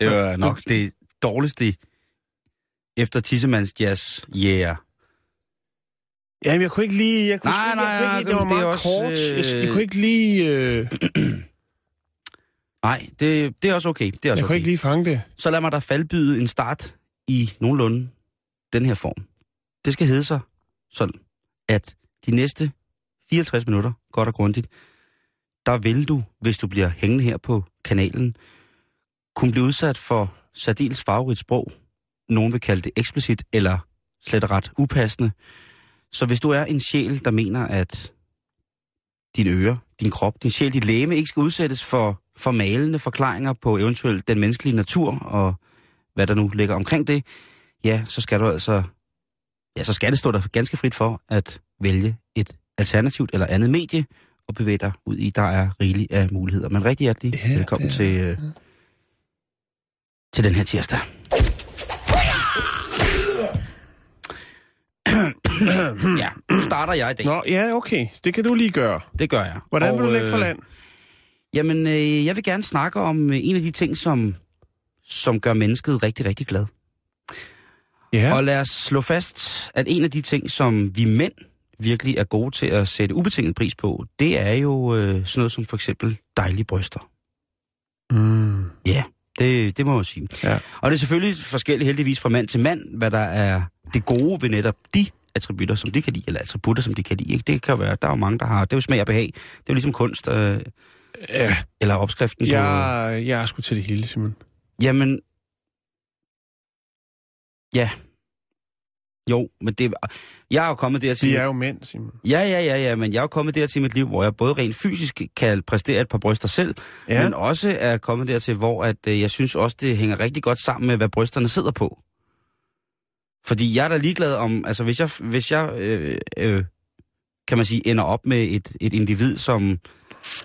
Det var nok det dårligste efter Tissemanns Jazz. Yeah. Jamen, jeg kunne ikke lige... Jeg kunne Nej, sgu- nej, jeg kunne nej, ikke, lige- det var det meget også, kort. Jeg, jeg øh, kunne ikke lige... Øh, Nej, det, det er også okay. Det er også jeg kunne okay. ikke lige fange det. Så lad mig da faldbyde en start i nogenlunde den her form. Det skal hedde sig sådan, at de næste 54 minutter, godt og grundigt, der vil du, hvis du bliver hængende her på kanalen, kunne blive udsat for særdeles farverigt sprog. Nogen vil kalde det eksplicit eller slet og ret upassende. Så hvis du er en sjæl, der mener, at dine ører, din krop, din sjæl, dit læme ikke skal udsættes for, for malende forklaringer på eventuelt den menneskelige natur og hvad der nu ligger omkring det, ja, så skal du altså, ja, så skal det stå dig ganske frit for at vælge et alternativt eller andet medie og bevæge dig ud i. Der er rigeligt af muligheder. Men rigtig hjertelig Ja, velkommen er- til, øh, til den her tirsdag. ja, nu starter jeg i dag. Nå, ja, okay. Det kan du lige gøre. Det gør jeg. Hvordan Og, vil du lægge for øh, land? Jamen, øh, jeg vil gerne snakke om øh, en af de ting, som, som gør mennesket rigtig, rigtig glad. Ja. Og lad os slå fast, at en af de ting, som vi mænd virkelig er gode til at sætte ubetinget pris på, det er jo øh, sådan noget som for eksempel dejlige bryster. Mm. Ja, det, det må jeg sige. Ja. Og det er selvfølgelig forskelligt heldigvis fra mand til mand, hvad der er det gode ved netop de attributter, som de kan lide, eller attributter, som de kan lide. Ikke? Det kan være, der er jo mange, der har, det er jo smag og behag. Det er jo ligesom kunst, øh, Ja, eller opskriften på... jeg, jeg er sgu til det hele, Simon. Jamen... Ja. Jo, men det... Jeg er jo kommet der til... Vi er jo mænd, Simon. Ja, ja, ja, ja, men jeg er jo kommet der til i mit liv, hvor jeg både rent fysisk kan præstere et par bryster selv, Ja. men også er kommet dertil, hvor at, øh, jeg synes også, det hænger rigtig godt sammen med, hvad brysterne sidder på. Fordi jeg er da ligeglad om, altså hvis jeg, hvis jeg øh, øh, kan man sige, ender op med et, et individ, som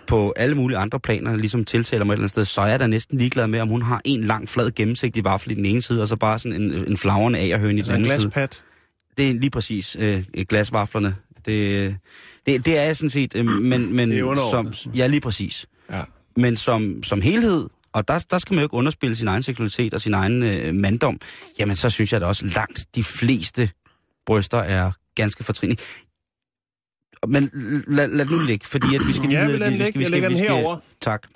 på alle mulige andre planer ligesom tiltaler mig et eller andet sted, så er jeg da næsten ligeglad med, om hun har en lang, flad, gennemsigtig vaffel i den ene side, og så bare sådan en, en flagrende agerhøn i den Altså en anden side. Det er lige præcis øh, glasvaflerne. Det, det, det er jeg sådan set, øh, men, men Det er som, ja, lige præcis. Ja. Men som, som helhed, og der, der skal man jo ikke underspille sin egen seksualitet og sin egen øh, manddom, jamen så synes jeg da også langt de fleste bryster er ganske fortrinlige. Men lad, lad nu ligge, fordi at vi skal lige Ja, videre- lad den vi ligge. skal- vi Jeg skal- lægger vi den herover. Tak.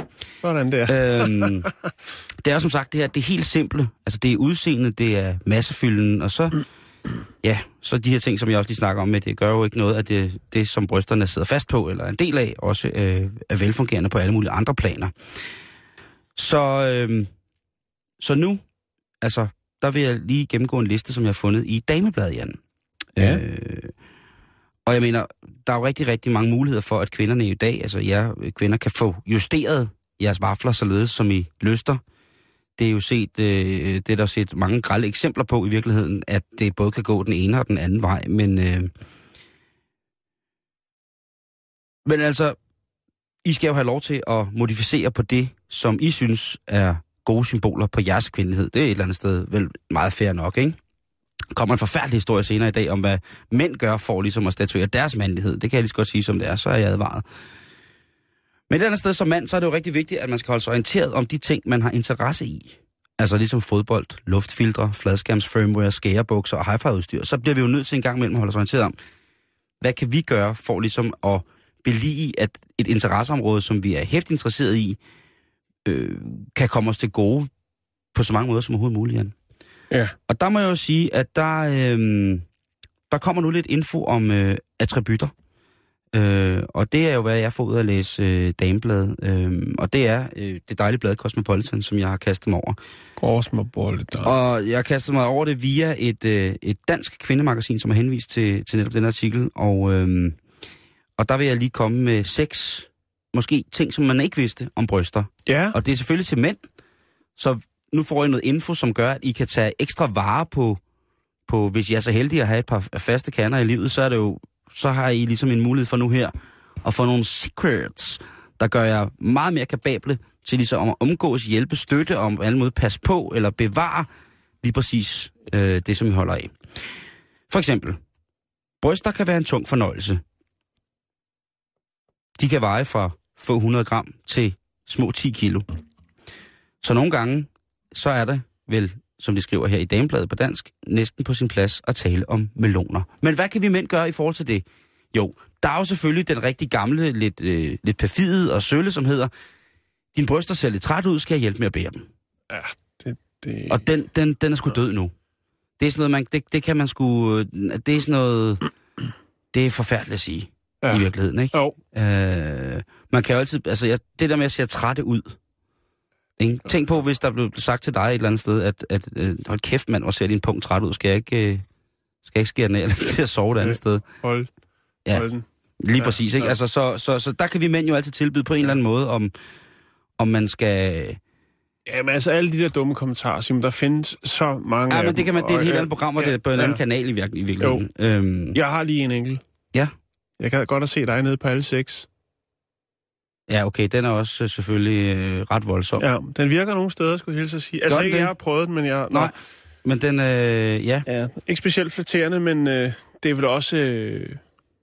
Sådan der. øhm, det er som sagt det her, det er helt simple. Altså det er udseende, det er massefylden, og så, ja, så de her ting, som jeg også lige snakker om med, det gør jo ikke noget, at det, det som brysterne sidder fast på, eller er en del af, også øh, er velfungerende på alle mulige andre planer. Så, øhm, så nu, altså, der vil jeg lige gennemgå en liste, som jeg har fundet i Damebladet, Jan. Ja. Øh, og jeg mener, der er jo rigtig, rigtig mange muligheder for, at kvinderne i dag, altså jer kvinder, kan få justeret jeres vafler således, som I lyster. Det er jo set, øh, det er der set mange grælde eksempler på i virkeligheden, at det både kan gå den ene og den anden vej, men... Øh, men altså, I skal jo have lov til at modificere på det, som I synes er gode symboler på jeres kvindelighed. Det er et eller andet sted vel meget fair nok, ikke? Kommer en forfærdelig historie senere i dag om, hvad mænd gør for ligesom at statuere deres mandlighed. Det kan jeg lige så godt sige, som det er. Så er jeg advaret. Men et andet sted som mand, så er det jo rigtig vigtigt, at man skal holde sig orienteret om de ting, man har interesse i. Altså ligesom fodbold, luftfiltre, fladskærmsfirmware, skærebukser og hi-fi-udstyr. Så bliver vi jo nødt til en gang imellem at holde os orienteret om, hvad kan vi gøre for ligesom at belige, at et interesseområde, som vi er hæftigt interesseret i, øh, kan komme os til gode på så mange måder som overhovedet muligt, Jan. Ja. Og der må jeg jo sige, at der, øh, der kommer nu lidt info om øh, attributter. Øh, og det er jo, hvad jeg får ud af at læse øh, Damebladet. Øh, og det er øh, det dejlige blad Cosmopolitan, som jeg har kastet mig over. Cosmopolitan. Og jeg har kastet mig over det via et, øh, et dansk kvindemagasin, som har henvist til, til netop den artikel. Og, øh, og der vil jeg lige komme med seks, måske ting, som man ikke vidste om bryster. Ja, Og det er selvfølgelig til mænd. Så nu får I noget info, som gør, at I kan tage ekstra vare på, på hvis I er så heldige at have et par faste kerner i livet, så er det jo, så har I ligesom en mulighed for nu her at få nogle secrets, der gør jer meget mere kapable til ligesom at omgås, hjælpe, støtte, om på alle måde passe på eller bevare lige præcis øh, det, som I holder af. For eksempel, bryster kan være en tung fornøjelse. De kan veje fra få 100 gram til små 10 kilo. Så nogle gange, så er det vel, som de skriver her i Damebladet på dansk, næsten på sin plads at tale om meloner. Men hvad kan vi mænd gøre i forhold til det? Jo, der er jo selvfølgelig den rigtig gamle, lidt, øh, lidt perfide og sølle, som hedder, din bryster ser lidt træt ud, skal jeg hjælpe med at bære dem? ja det, det... Og den, den, den er sgu død nu. Det er sådan noget, man, det, det kan man sgu, det er sådan noget, det er forfærdeligt at sige, ja. i virkeligheden, ikke? Jo, Øh, man kan jo altid, altså jeg, det der med at se trætte ud. Ikke? Tænk på, hvis der blev sagt til dig et eller andet sted, at, at øh, hold kæft mand, hvor ser din punkt træt ud, skal jeg ikke, øh, skal jeg ikke skære den af, eller til at sove et andet sted. hold, Ja. hold den. Lige Ja, præcis, ikke? ja. Altså, så, så, så der kan vi mænd jo altid tilbyde på en eller anden måde, om, om man skal... Jamen altså, alle de der dumme kommentarer, Simon, der findes så mange Ja, men det kan man, det er et helt øh, andet program, og ja, det er på en anden ja. kanal i, virke, i virkeligheden. Øhm, Jeg har lige en enkelt. Ja. Jeg kan godt at se dig nede på alle seks. Ja, okay, den er også øh, selvfølgelig øh, ret voldsom. Ja, den virker nogle steder, skulle jeg hilse at sige. Altså den ikke, det? jeg har prøvet den, men jeg... Nå, Nej, men den, øh, ja. Ja, ikke specielt flatterende, men øh, det er vel også... Øh,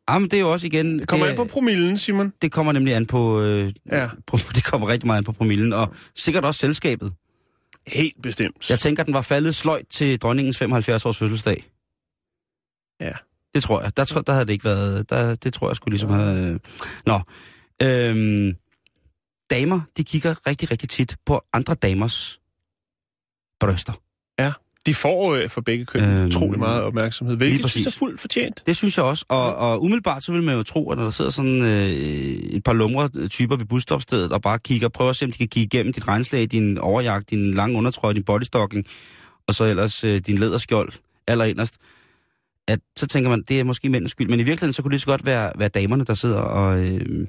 Ah, men det er jo også igen... det kommer det, an på promillen, Simon. Det kommer nemlig an på... Øh, Ja. på det kommer rigtig meget an på promillen, og sikkert også selskabet. Helt bestemt. Jeg tænker, den var faldet sløjt til dronningens 75-års fødselsdag. Ja. Det tror jeg. Der, tror, der havde det ikke været... Der, det tror jeg skulle ligesom have... Øh. Nå. Øhm, damer, de kigger rigtig, rigtig tit på andre damers bryster. De får øh, for begge køn Øhm, utrolig meget opmærksomhed, hvilket præcis. synes jeg er fuldt fortjent. Det synes jeg også. Og, og umiddelbart så vil man jo tro, at når der sidder sådan øh, et par lumre typer ved busstopstedet og bare kigger, prøver at se, om de kan kigge igennem dit regnslag, din overjagt, din lange undertrøje, din bodystocking, og så ellers øh, din læderskjold allerinderst, at så tænker man, det er måske mændens skyld. Men i virkeligheden, så kunne det så godt være, være damerne, der sidder og, øh,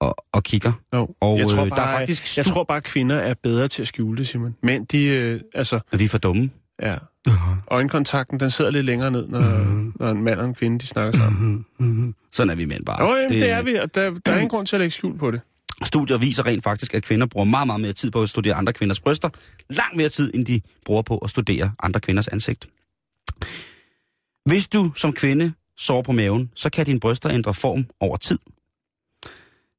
og, og kigger. Jo. Og jeg tror øh, bare, der er faktisk... Jeg stu- tror bare, at kvinder er bedre til at skjule det, Simon. Men de, øh, altså, at vi er for dumme. ja. Øjenkontakten, den sidder lidt længere ned, når, når en mand og en kvinde, de snakker sammen. Sådan er vi mænd bare. Jo, jamen, det, det er vi, og der, der er ingen grund til at lægge skjul på det. Studier viser rent faktisk, at kvinder bruger meget, meget mere tid på at studere andre kvinders bryster. Langt mere tid, end de bruger på at studere andre kvinders ansigt. Hvis du som kvinde sover på maven, så kan dine bryster ændre form over tid.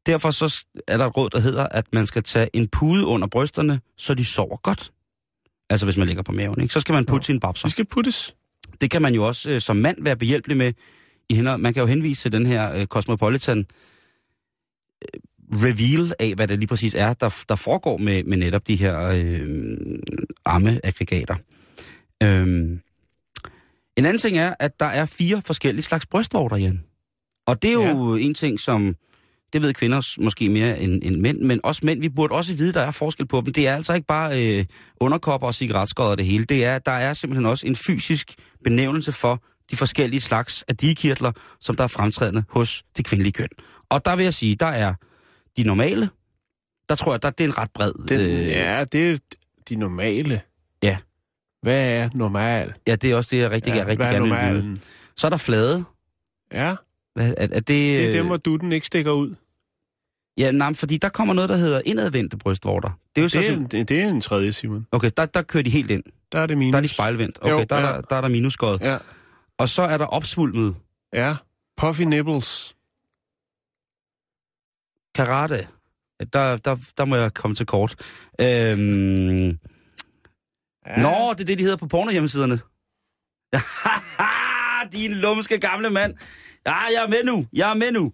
Derfor så er der et råd, der hedder, at man skal tage en pude under brysterne, så de sover godt. Altså hvis man ligger på maven, ikke? så skal man putte sine babser. De skal puttes. Det kan man jo også øh, som mand være behjælpelig med. I hænder. Man kan jo henvise til den her øh, Cosmopolitan øh, reveal af, hvad det lige præcis er, der, der foregår med, med netop de her øh, armeaggregater. Øhm. En anden ting er, at der er fire forskellige slags brystvorter, Jan. Og det er jo ja. en ting, som, det ved kvinder måske mere end, end mænd, men også mænd, vi burde også vide, der er forskel på dem. Det er altså ikke bare øh, underkopper og cigaretskod og det hele. Det er, der er simpelthen også en fysisk benævnelse for de forskellige slags af digekirtler, som der er fremtrædende hos det kvindelige køn. Og der vil jeg sige, der er de normale, der tror jeg, der, det er en ret bred... Den, øh, ja, det er de normale. Ja. Hvad er normal? ja, det er også det, jeg rigtig, ja, jeg rigtig er gerne vil vide. Så er der flade. Ja, Hvad, er, er det, det er øh, dem, hvor du den ikke stikker ud. Ja, nej, fordi der kommer noget, der hedder indadvendte brystvorter. Det er jo Det så... er, en, det, er en tredje, Simon. Okay, der, der kører de helt ind. Der er det minus. Der er de spejlvendt. Okay, Jo, der, er ja. der, der er der minuskod. Ja, Og så er der opsvulmet ja. Puffy nipples. karate. Der, der, der må jeg komme til kort. Øhm, Ja. Nå, det er det, de hedder på pornohjemmesiderne. Din lumske gamle mand. Ja, jeg er med nu. Jeg er med nu.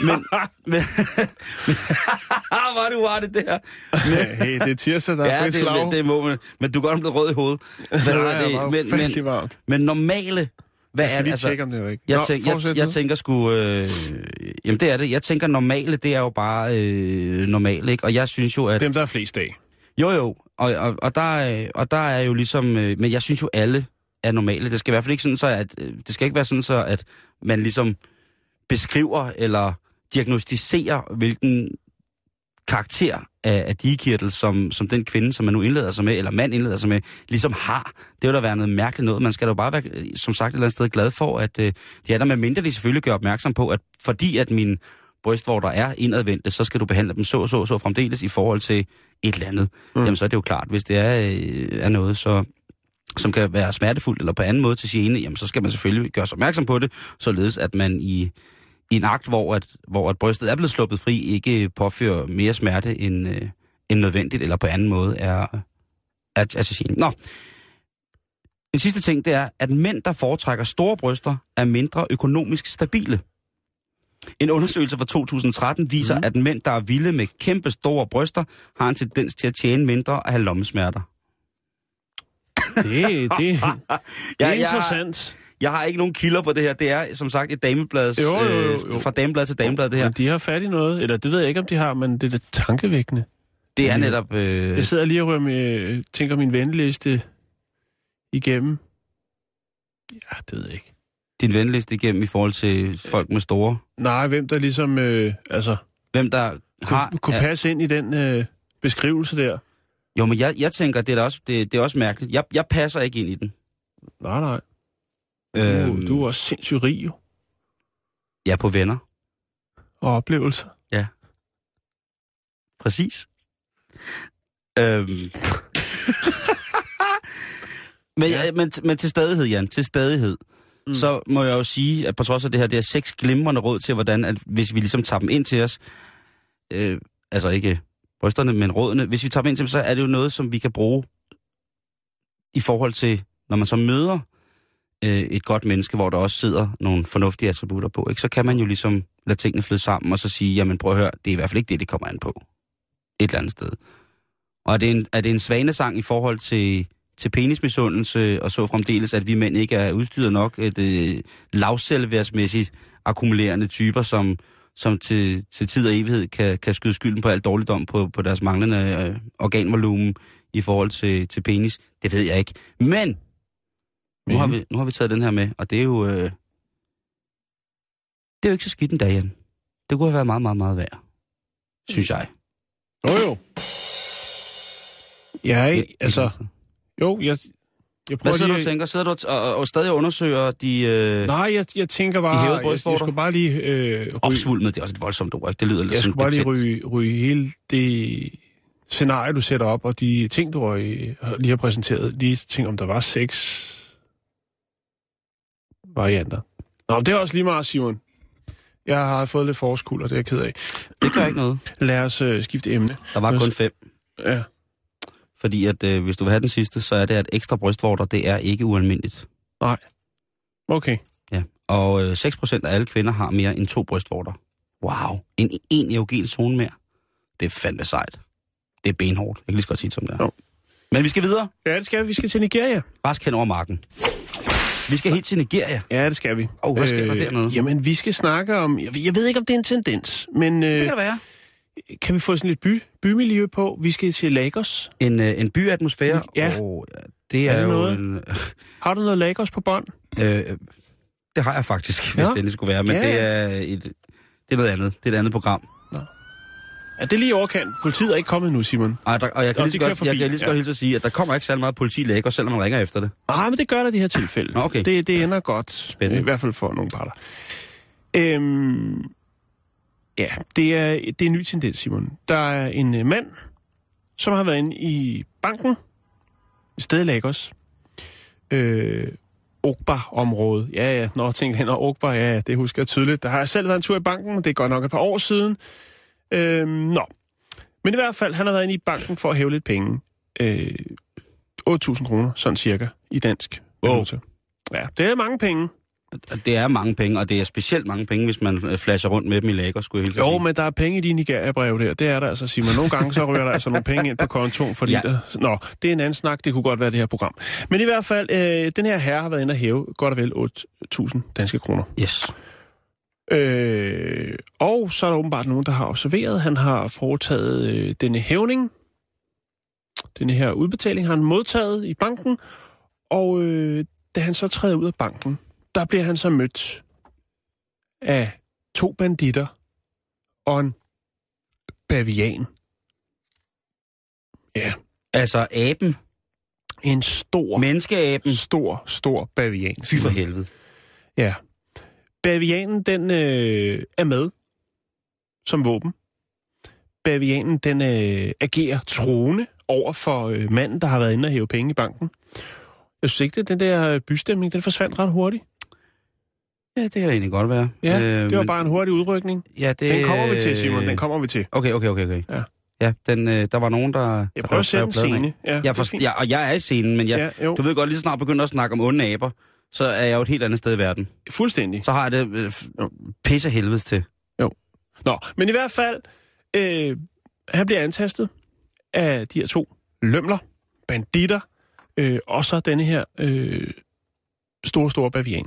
Men, men, men hvor er du var det der. hey, det er tirsdag, der er Ja, frit det, slag. det, det må man. Men du er godt blevet rød i hovedet. Hvad Nej, hedder jeg det? men, men, men, varmt. men normale hvad Jeg skal er lige altså, tjekke, om det er rigtigt. jeg, Nå, tænk, jeg, jeg nu. tænker sgu... Øh, jamen, det er det. Jeg tænker, normale, det er jo bare øh, normalt, ikke? Og jeg synes jo, at... Dem, der er flest af. Jo, jo. Og, og, og, der, er- og der er jo ligesom... Øh, men jeg synes jo, alle er normale. Det skal i hvert fald ikke sådan så, at... Øh, det skal ikke være sådan så, at man ligesom beskriver eller diagnostiserer, hvilken karakter af, af digekirtel, som, som den kvinde, som man nu indleder sig med, eller mand indleder sig med, ligesom har. Det vil da være noget mærkeligt noget. Man skal da jo bare være, øh, som sagt, et eller andet sted glad for, at øh, de er der med mindre, de selvfølgelig gør opmærksom på, at fordi at min brystvorter er indadvendte, så skal du behandle dem så og så og så fremdeles i forhold til et eller andet. Mm. Jamen så er det jo klart, hvis det er, øh, er noget, så som kan være smertefuldt eller på anden måde til gene, jamen så skal man selvfølgelig gøre sig opmærksom på det, således at man i, i en akt, hvor, at, hvor at brystet er blevet sluppet fri, ikke påfører mere smerte end, øh, end nødvendigt, eller på anden måde er, er, er til gene. Nå, en sidste ting, det er, at mænd, der foretrækker store bryster, er mindre økonomisk stabile. En undersøgelse fra 2013 viser, mm. at mænd, der er vilde med kæmpe store bryster, har en tendens til at tjene mindre og have lommesmerter. Det, det, det er Jeg, jeg, interessant. jeg har ikke nogen kilder på det her. Det er, som sagt, et dameblads, Jo, jo, jo, øh, jo. fra dameblad til dameblad, det her. Men de har fat i noget, eller det ved jeg ikke, om de har, men det er da tankevækkende. Det er Ja. netop... Øh, Jeg sidder lige og med, tænker min venliste igennem. Ja, det ved jeg ikke. din venliste igennem i forhold til folk med store. Nej, hvem der ligesom, øh, altså, Hvem der har... kunne, kunne ja, passe ind i den øh, beskrivelse der. Jo, men jeg, jeg tænker, det er, også, det, det er også mærkeligt. Jeg, jeg passer ikke ind i den. Nej, nej. Du, Øhm, du er også sindssygt rig, jo. Jeg er på venner. Og oplevelser. Præcis. Øhm. men, ja. men, men til stadighed, Jan, til stadighed. Mm. så må jeg jo sige, at på trods af det her, det er seks glimrende råd til, hvordan, at hvis vi ligesom tager dem ind til os, øh, altså ikke brysterne, men rådene, hvis vi tager dem ind til dem, så er det jo noget, som vi kan bruge i forhold til, når man så møder øh, et godt menneske, hvor der også sidder nogle fornuftige attributter på, ikke? så kan man jo ligesom lade tingene flyde sammen, og så sige, jamen prøv at høre, det er i hvert fald ikke det, det kommer an på. Et eller andet sted. Og er det en, er det en svanesang i forhold til, til penismisundelse, og så fremdeles, at vi mænd ikke er udstyret nok, et øh, lavselværsmæssigt akkumulerende typer, som, som til, til tid og evighed kan, kan skyde skylden på alt dårligdom på, på deres manglende øh, organvolumen i forhold til, til penis. Det ved jeg ikke. Men nu har, vi, nu har vi taget den her med, og det er jo... Øh, det er jo ikke så skidt en dag, Jan. Det kunne have været meget, meget, meget værd. Synes jeg. Jo, jo. Jeg, altså, jo, jeg, jeg Hvad sidder du og lige... tænker? Sidder du og, og, og stadig undersøger de øh, Nej, jeg, jeg tænker De bare, jeg, jeg brystvorter? skulle bare lige øh, ryge, opsvulmet? Det er også et voldsomt ord, ikke? Det lyder lidt jeg skulle bare lige ryge, ryge hele det scenarie, du sætter op, og de ting, du har, lige har præsenteret. Lige tænke, om der var seks varianter. Nå, det er også lige meget, Simon. Jeg har fået lidt forskulder, det er jeg ked af. Det gør ikke noget. Lad os øh, skifte emne. Der var kun fem. Ja. Fordi at øh, hvis du vil have den sidste, så er det, at ekstra brystvorter, det er ikke ualmindeligt. Okay. Ja. Og øh, 6% af alle kvinder har mere end to brystvorter. Wow. En, en erogen zone mere. Det er fandme sejt. Det er benhårdt. Jeg kan lige så godt sige det som det er. Jo. Men vi skal videre. Ja, det skal vi. Vi skal til Nigeria. Rask hen over marken. Vi skal helt til Nigeria. Ja, det skal vi. Åh, hvad sker der dernede? Jamen, vi skal snakke om... Jeg, ved ikke, om det er en tendens, men Det øh, kan det være. Kan vi få sådan lidt by, bymiljø på? Vi skal til Lagos. En, øh, en byatmosfære. Ja. Og, det er, Er det jo noget? en... Har du noget Lagos på bånd? Øh, det har jeg faktisk, hvis Ja. det endelig skulle være. Men Ja, det ja. er et... Det er noget andet. Det er et andet program. Er det lige i overkant? Politiet er ikke kommet nu, Simon. Og, der, og jeg kan Nå, lige så godt, forbi, jeg kan lige så ja. godt hilse at sige, at der kommer ikke særlig meget politi i Lagos, selvom man ringer efter det. Ah, men det gør der i det her tilfælde. Nå, okay. Det, det ender godt. Spændende. I hvert fald for nogle parter. Øhm, ja, det er, det er en ny tendens, Simon. Der er en øh, mand, som har været inde i banken, et sted i Lagos. Øh, Ogbar-område. Ja, ja, når jeg tænker hen Ogbar, ja, ja, det husker jeg tydeligt. Der har jeg selv været en tur i banken, det er godt nok et par år siden. Øhm, nå. Men i hvert fald, han har været inde i banken for at hæve lidt penge. Øh, 8.000 kroner, sådan cirka, i dansk Wow. Ja, det er mange penge. Det er mange penge, og det er specielt mange penge, hvis man øh, flasher rundt med dem i Lagos, skulle jeg helt Jo, sige. men der er penge i de Nigeria-brev der. Det er der altså, Simon. Nogle gange så rører der altså nogle penge ind på kontoen, fordi ja. der... Nå, det er en anden snak. Det kunne godt være det her program. Men i hvert fald, øh, den her herre har været inde og hæve godt og vel 8.000 danske kroner. Yes. Øh, og så er der åbenbart nogen, der har observeret, han har foretaget øh, denne hævning. Denne her udbetaling har han modtaget i banken. Og øh, da han så træder ud af banken, der bliver han så mødt af to banditter og en bavian. Ja, Altså aben, en stor, menneskeaben, stor, stor bavian. fy for helvede. Ja. Bavianen, den øh, er med som våben. Bavianen, den øh, agerer troende over for øh, manden, der har været inde og hæve penge i banken. Jeg synes ikke, at den der bystemning, den forsvandt ret hurtigt. Ja, det kan da egentlig godt være. Ja, øh, det var men- bare en hurtig udrykning. Ja, det, Den kommer vi til, Simon, den kommer vi til. Okay, okay, okay, okay. Ja. Ja, den, øh, der var nogen, der... Jeg prøver at sætte en scene. Ja, Jeg det for, ja, og jeg er i scenen, men jeg, ja, jo, du ved godt, lige så snart begynder at snakke om onde aber, så er jeg jo et helt andet sted i verden. fuldstændig. Så har jeg det øh, pisse helvedes til. Nå, men i hvert fald, øh, han bliver antastet af de her to lømler, banditter, øh, og så denne her øh, store, store bavian.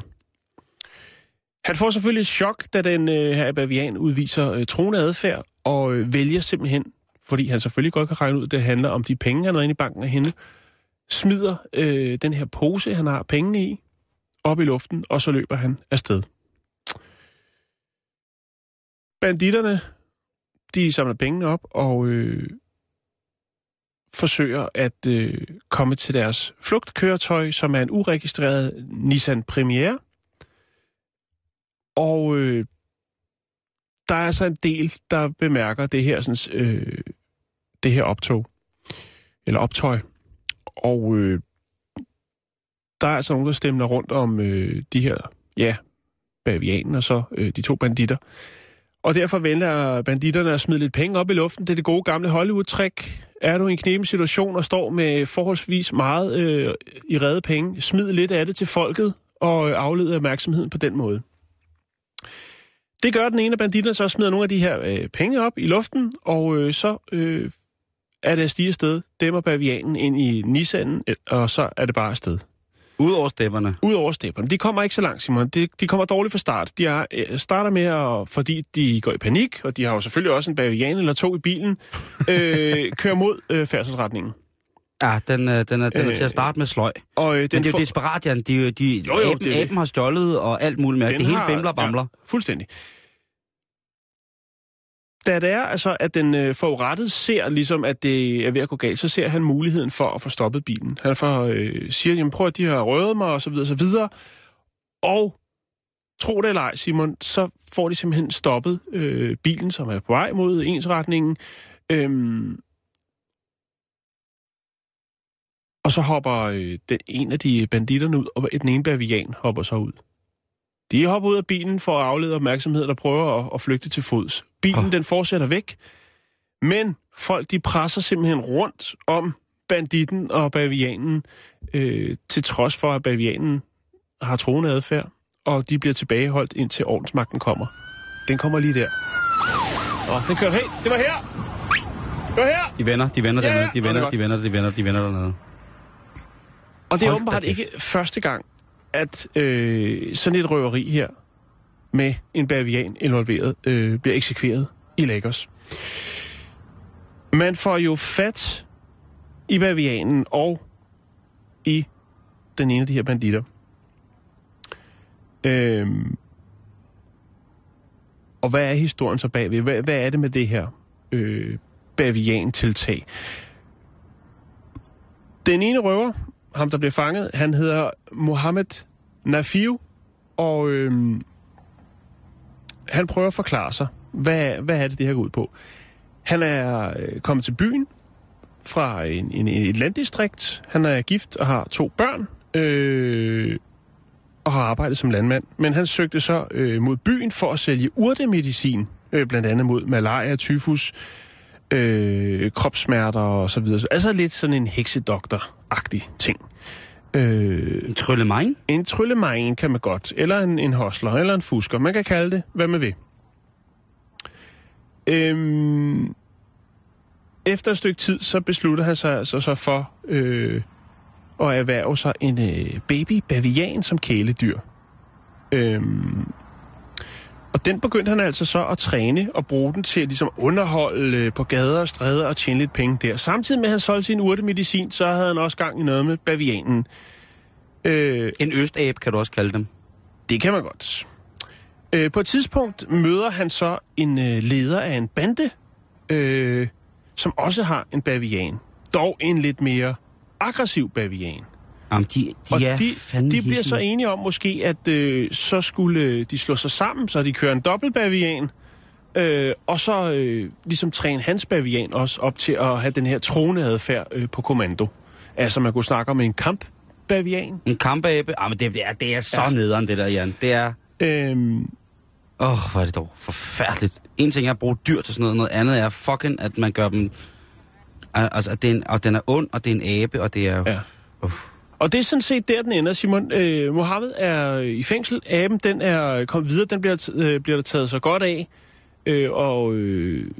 Han får selvfølgelig et chok, da den øh, her bavian udviser øh, troende adfærd, og øh, vælger simpelthen, fordi han selvfølgelig godt kan regne ud, at det handler om de penge, han har inde i banken af hende, smider øh, den her pose, han har pengene i, op i luften, og så løber han afsted. Banditterne, de samler pengene op og øh, forsøger at øh, komme til deres flugtkøretøj, som er en uregistreret Nissan Premiere. Og øh, der er altså en del, der bemærker det her, sådan, øh, det her optog, eller optøj. Og øh, der er altså nogen, der stemmer rundt om øh, de her, ja, bavianen og så øh, de to banditter. Og derfor vælger banditterne at smide lidt penge op i luften. Det er det gode gamle Hollywood-trick. Er du i en knepen situation og står med forholdsvis meget øh, i redde penge, smid lidt af det til folket og øh, aflede opmærksomheden på den måde. Det gør den ene af banditterne, så smider nogle af de her øh, penge op i luften, og øh, så øh, er det at stige afsted, dæmmer bavianen ind i Nissanen, øh, og så er det bare afsted. Udover stepperne. Udover stepperne. De kommer ikke så langt, Simon. De, de kommer dårligt fra start. De er, øh, starter med, at, fordi de går i panik, og de har jo selvfølgelig også en bavian eller to i bilen, øh, kører mod øh, færdselsretningen. Ja, den, øh, den, er, den er Øh, til at starte med sløj. Og øh, Men den det er jo desperat, Jan. De, de, Jo, jo, aben, det det. aben har stjålet og alt muligt med. Den Det hele har- bimler og bamler. Ja, fuldstændig. Da det er altså, at den øh, forurettede ser ligesom, at det er ved at gå galt, så ser han muligheden for at få stoppet bilen. Han får, øh, siger, jamen prøv at de har røvet mig, og så videre, og så videre. Og tro det eller ej, Simon, så får de simpelthen stoppet øh, bilen, som er på vej mod ensretningen. Øhm, og så hopper øh, den, en af de banditterne ud, og den ene bavian hopper så ud. De hopper ud af bilen for at aflede opmærksomhed, der prøver at, at flygte til fods. Bilen, Åh. den fortsætter væk, men folk, de presser simpelthen rundt om banditten og bavianen, øh, til trods for, at bavianen har troende adfærd, og de bliver tilbageholdt, indtil ordensmagten kommer. Den kommer lige der. Åh, den kører, hey, det var her! Det var her! De vender, de vender Ja, dernede, de er vender, de vender, de vender, de vender dernede. Og det er Hold åbenbart ikke første gang, at øh, sådan et røveri her med en bavian involveret øh, bliver eksekveret i Lagos. Man får jo fat i bavianen og i den ene af de her banditter. Øhm, og hvad er historien så bagved? Hvad, hvad er det med det her øh, bavian-tiltag? Den ene røver, ham der blev fanget, han hedder Mohammed Nafiu, og øhm, han prøver at forklare sig, hvad, hvad er det, det her går ud på. Han er øh, kommet til byen fra en, en, et landdistrikt. Han er gift og har to børn, øh, og har arbejdet som landmand. Men han søgte så øh, mod byen for at sælge urtemedicin, øh, blandt andet mod malaria, tyfus, øh, kropssmerter og så videre. Altså lidt sådan en heksedoktor-agtig ting. Øh, En tryllemine? en tryllemejn kan man godt, eller en, en hostler, eller en fusker. Man kan kalde det, hvad man vil. Øhm, efter et stykke tid, så beslutter han sig altså så for øh, at erhverve sig en øh, baby bavian som kæledyr. Øhm, og den begyndte han altså så at træne og bruge den til at ligesom underholde øh, på gader og stræder og tjene lidt penge der. Samtidig med at han solgte sin urtemedicin, så havde han også gang i noget med bavianen. Øh, En østabe kan du også kalde dem. det kan man godt. Øh, på et tidspunkt møder han så en øh, leder af en bande, øh, som også har en bavian. Dog en lidt mere aggressiv bavian. Jamen, de, de Og er de, de bliver så hissige. enige om måske, at øh, så skulle øh, de slå sig sammen, så de kører en dobbelt bavian. Øh, og så øh, ligesom træne hans bavian også op til at have den her troende adfærd øh, på kommando. Altså man kunne snakke om en kamp bavian. En kampabe? Jamen, det, det, er, det er så ja. Nederen, det der, Jan. Det er... Øhm, Åh, oh, hvor er det dog forfærdeligt. En ting er at bruge dyr til sådan noget, noget andet er fucking, at man gør dem... Al- Altså, at det er en, og den er ond, og det er en abe, og det er... Ja. Uff. Og det er sådan set der, den ender, Simon. Øh, Mohammed er i fængsel. Aben, den er kommet videre. Den bliver, øh, bliver der taget så godt af. Øh, og øh,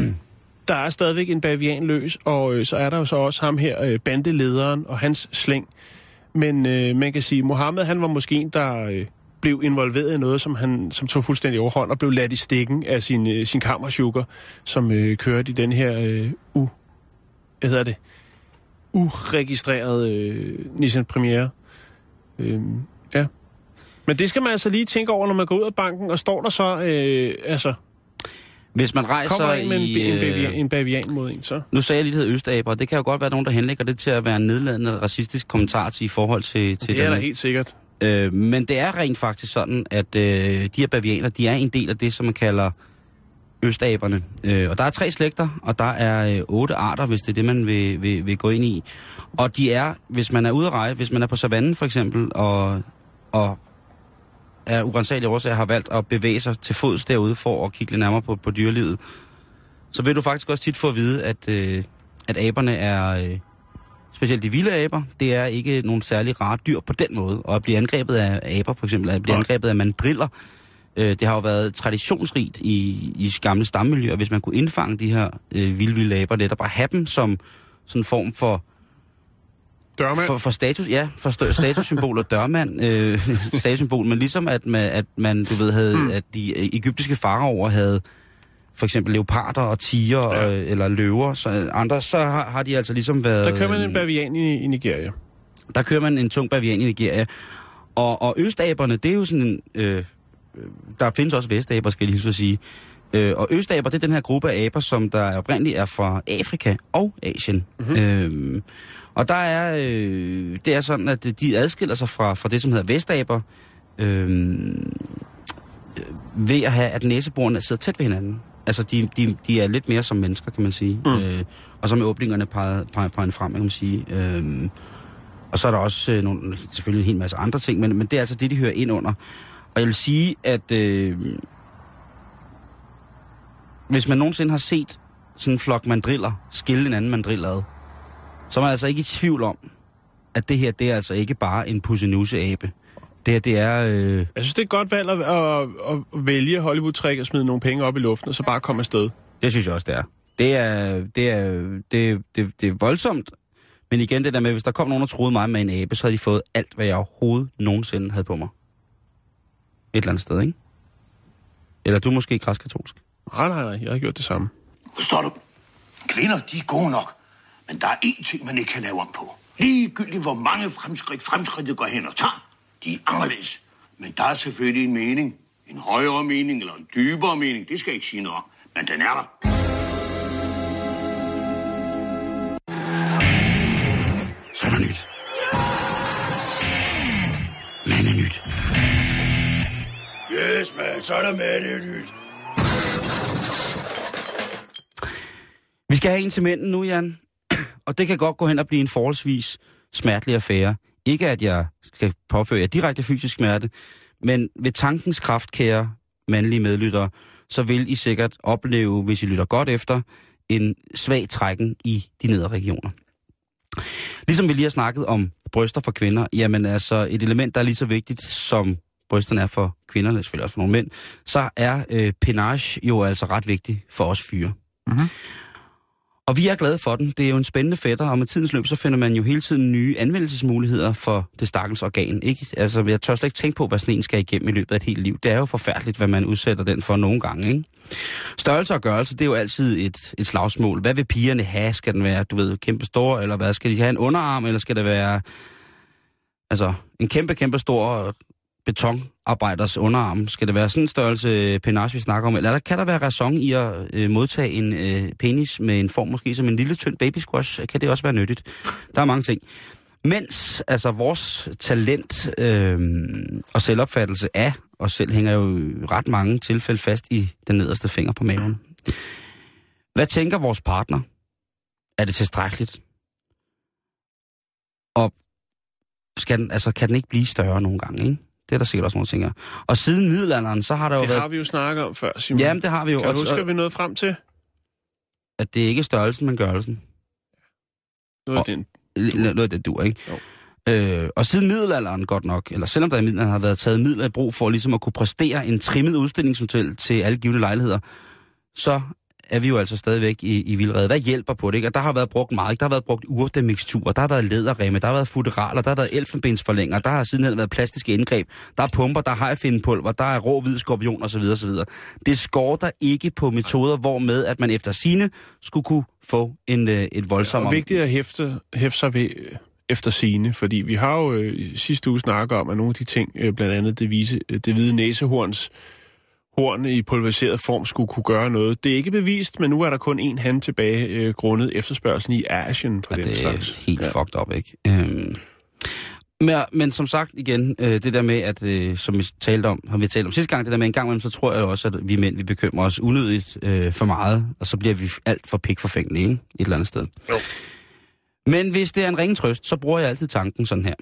der er stadigvæk en bavian løs. Og øh, så er der jo så også ham her, øh, bandelederen og hans slæng. Men øh, man kan sige, Mohammed, han var måske en, der øh, blev involveret i noget, som han som tog fuldstændig overhånd og blev ladt i stikken af sin, øh, sin kammersugar, som øh, kørte i den her øh, u... Hvad hedder det? Uregistreret øh, Nissan Premiere. Øh, ja. Men det skal man altså lige tænke over, når man går ud af banken, og står der så, øh, altså, Hvis man rejser kommer en med en, i... en, bavian, øh, en bavian mod en, så... Nu sagde jeg lige, det hed østaber, og det kan jo godt være nogen, der henlægger det til at være en nedladende racistisk kommentar til i forhold til, til Det er da helt sikkert. Øh, men det er rent faktisk sådan, at øh, de her bavianer, de er en del af det, som man kalder østaberne. Øh, og der er tre slægter, og der er øh, otte arter, hvis det er det, man vil, vil, vil gå ind i. Og de er, hvis man er ude at rejse, hvis man er på savannen for eksempel, og, og er urensagelige årsager har valgt at bevæge sig til fods derude for at kigge lidt nærmere på, på dyrelivet, så vil du faktisk også tit få at vide, at, øh, at aberne er, øh, specielt de vilde aber, det er ikke nogen særlig rare dyr på den måde. Og at blive angrebet af aber, for eksempel, at blive angrebet af mandriller, øh, det har jo været traditionsrigt i, i gamle stammiljøer, hvis man kunne indfange de her øh, vilde, vilde aber, er bare have dem som sådan en form for, Dørmand. for, for status, ja, for st- statussymbol og dørmand, øh, statussymbol, men ligesom at man, at man du ved, havde, mm. at de øh, egyptiske faraover havde for eksempel leoparder og tiger Ja. øh, eller løver, så andre, så har, har de altså ligesom været... Der kører man en bavian i, i Nigeria. Der kører man en tung bavian i Nigeria. Og, og østaberne, det er jo sådan en... Øh, øh, der findes også vestaber, skal jeg lige så sige. Øh, og østaber, det er den her gruppe af aber, som der oprindeligt er fra Afrika og Asien. Mm-hmm. Øh, og der er, øh, det er sådan, at de adskiller sig fra, fra det, som hedder vestaber, øh, ved at have, at næseborene sidder tæt ved hinanden. Altså, de, de, de er lidt mere som mennesker, kan man sige. Mm. Øh, og så med åbningerne peget, peget frem, kan man sige. Øh, og så er der også øh, nogle, selvfølgelig en hel masse andre ting, men, men det er altså det, de hører ind under. Og jeg vil sige, at øh, hvis man nogensinde har set sådan en flok mandriller skille en anden mandrill ad, så er man altså ikke i tvivl om, at det her, det er altså ikke bare en pussenuse-abe. Det her, det er... Øh, Jeg synes, det er et godt valg at, at, at vælge Hollywood-træk og smide nogle penge op i luften, og så bare komme afsted. det synes jeg også, det er. Det er, det er, det, det, det er voldsomt, men igen det der med, hvis der kom nogen og troede mig med en abe, så havde de fået alt, hvad jeg overhovedet nogensinde havde på mig. Et eller andet sted, ikke? Eller du er måske græskatolsk. Nej, nej, nej, jeg har gjort det samme. Forstår du? Kvinder, de er gode nok. Men der er én ting, man ikke kan lave om på. Ligegyldigt hvor mange fremskridt fremskridtet går hen og tager, de er anderledes. Men der er selvfølgelig en mening. En højere mening eller en dybere mening. Det skal jeg ikke sige noget om. Men den er der. Så er der nyt. Man er nyt. Yes, man, så er der med det nyt. Vi skal have en til mænden nu, Jan. Og det kan godt gå hen og blive en forholdsvis smertelig affære. Ikke at jeg skal påføre jer direkte fysisk smerte, men ved tankens kraft, kære mandlige medlyttere, så vil I sikkert opleve, hvis I lytter godt efter, en svag trækken i de nedre regioner. Ligesom vi lige har snakket om bryster for kvinder, jamen altså et element, der er lige så vigtigt som brysterne er for kvinderne, selvfølgelig også for nogle mænd, så er øh, penage jo altså ret vigtig for os fyre. Mhm. Og vi er glade for den. Det er jo en spændende fætter, og med tidens løb, så finder man jo hele tiden nye anvendelsesmuligheder for det stakkels organ. Ikke? Altså, jeg tør slet ikke tænke på, hvad sådan en skal igennem i løbet af et helt liv. Det er jo forfærdeligt, hvad man udsætter den for nogle gange. Ikke? Størrelse og gørelse, det er jo altid et, et slagsmål. Hvad vil pigerne have? Skal den være, du ved, kæmpe stor, eller hvad? Skal de have en underarm, eller skal det være altså, en kæmpe, kæmpe stor betonarbejders underarm? Skal det være sådan en størrelse øh, penage, vi snakker om? Eller der, kan der være ræson i at øh, modtage en øh, penis med en form måske som en lille, tynd baby squash? Kan det også være nyttigt? Der er mange ting. Mens altså vores talent øh, og selvopfattelse af os selv hænger jo ret mange tilfælde fast i den nederste finger på maven. Hvad tænker vores partner? Er det tilstrækkeligt? Og skal den, altså, kan den ikke blive større nogle gange, ikke? Det er der sikkert også nogle ting. Og siden middelalderen, så har der jo Det været... har vi jo snakket om før, Simon. Jamen, det har vi jo. Kan du Og- huske, at vi nåede frem til? At det ikke er størrelsen, men gørelsen. Noget af den. Noget af det dur, ikke? Jo. Øh, og siden middelalderen godt nok, eller selvom der i middelalderen har været taget midler i brug for ligesom at kunne præstere en trimmet udstillingshotel til alle givende lejligheder, så er vi jo altså stadigvæk i, i vildrede. Hvad hjælper på det? Ikke? Og der har været brugt meget. Ikke? Der har været brugt urtemiksturer, der har været læderremme, der har været futeraler, der har været elfenbensforlænger, der har sidenhen været plastiske indgreb, der er pumper, der har hajfindepulver, der er rå hvid skorpion osv. osv. Det skorter ikke på metoder, hvormed at man efter sine skulle kunne få en, øh, et voldsomt... Og vigtigt at hæfte, hæfte sig ved øh, efter sine, fordi vi har jo øh, sidste uge snakket om, at nogle af de ting, øh, blandt andet det, vise, øh, det hvide næsehorns horn i pulveriseret form skulle kunne gøre noget. Det er ikke bevist, men nu er der kun én hand tilbage, øh, grundet efterspørgselen i Asien på Ja, den det er slags. helt ja. fucked up, ikke? Øhm. Men, men som sagt igen, øh, det der med, at øh, som vi talte om, har vi talt om sidste gang, det der med en gang imellem, så tror jeg også, at vi mænd, vi bekymrer os unødigt øh, for meget, og så bliver vi alt for pikforfængelige, ikke? Et eller andet sted. Jo. Men hvis det er en ringe trøst, så bruger jeg altid tanken sådan her.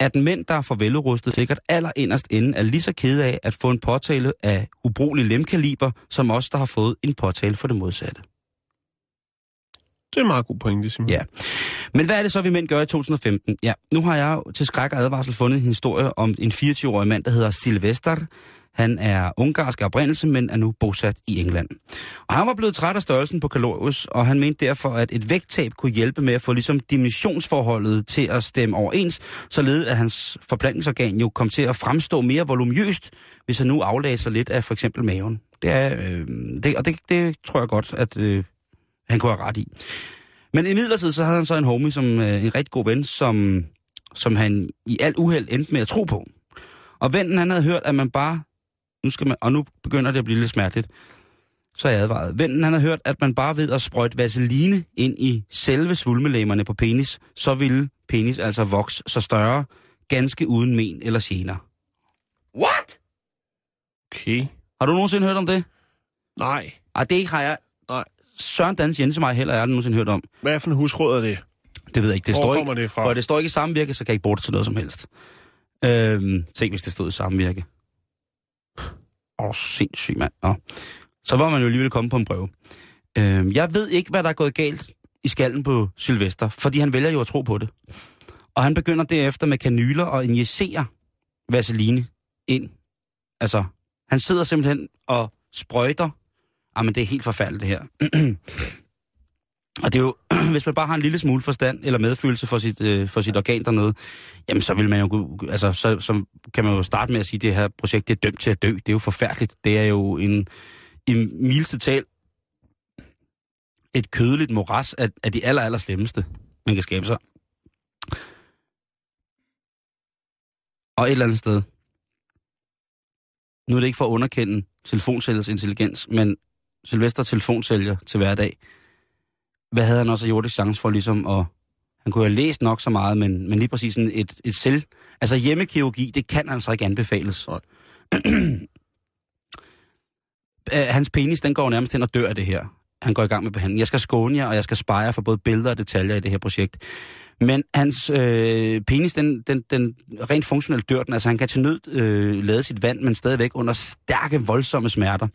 At mænd, der er for velrustet, sikkert allerinderst inde, er lige så kede af at få en påtale af ubrugelig lemkaliber, som os, der har fået en påtale for det modsatte. Det er en meget god pointe, Simon. Ja. Men hvad er det så, vi mænd gør i 2015? Ja, nu har jeg til skræk og advarsel fundet en historie om en 24-årig mand, der hedder Silvester. Han er ungarsk oprindelse, men er nu bosat i England. Og han var blevet træt af størrelsen på kalorius, og han mente derfor, at et vægttab kunne hjælpe med at få ligesom dimensionsforholdet til at stemme overens, således at hans forplantningsorgan jo kom til at fremstå mere volumøst, hvis han nu aflagde sig lidt af for eksempel maven. Det er, øh, det, og det, det tror jeg godt, at øh, han kunne have ret i. Men i midlertid så havde han så en homie, som øh, en rigtig god ven, som, som han i alt uheld endte med at tro på. Og vennen han havde hørt, at man bare, nu skal man, og nu begynder det at blive lidt smerteligt, så er jeg advaret. Vennen han havde hørt, at man bare ved at sprøjte vaseline ind i selve svulmelæmerne på penis, så ville penis altså vokse så større, ganske uden men eller gener. What? Okay. Har du nogensinde hørt om det? Nej. Ej, det har jeg. Nej. Søren Dans Jensemej heller jeg aldrig nogensinde hørt om. Hvad er for en husråd er det? Det ved jeg ikke. Det Hvor står kommer ikke, det fra? Og det står ikke i samvirke, så kan jeg ikke bruge det til noget som helst. Øhm, tænk, hvis det stod i samvirke. Åh, oh, sindssygt, mand. Nå. Så var man jo alligevel kommet på en prøve. Øh, jeg ved ikke, hvad der er gået galt i skallen på Sylvester, fordi han vælger jo at tro på det. Og han begynder derefter med kanyler og injicerer vaseline ind. Altså, han sidder simpelthen og sprøjter. Jamen, det er helt forfærdeligt, det her. Og det er jo, hvis man bare har en lille smule forstand eller medfølelse for sit, øh, for sit organ dernede, jamen så vil man jo, altså så, så kan man jo starte med at sige, at det her projekt det er dømt til at dø. Det er jo forfærdeligt. Det er jo en, en mildeste tal et kødeligt moras af, af de aller, aller slemmeste, man kan skabe sig. Og et eller andet sted, nu er det ikke for at underkende telefonsælgers intelligens, men Sylvester telefonsælger til hverdag, hvad havde han også gjort det chance for ligesom at... Han kunne have læst nok så meget, men, men lige præcis sådan et, et selv... Altså hjemmekirurgi, det kan altså ikke anbefales. Øh, Hans penis, den går nærmest hen og dør af det her. Han går i gang med behandling. Jeg skal skåne jer, og jeg skal spare jer for både billeder og detaljer i det her projekt. Men hans øh, penis, den, den, den rent funktionelt dør den. Altså han kan til nød øh, lade sit vand, men stadigvæk under stærke, voldsomme smerter.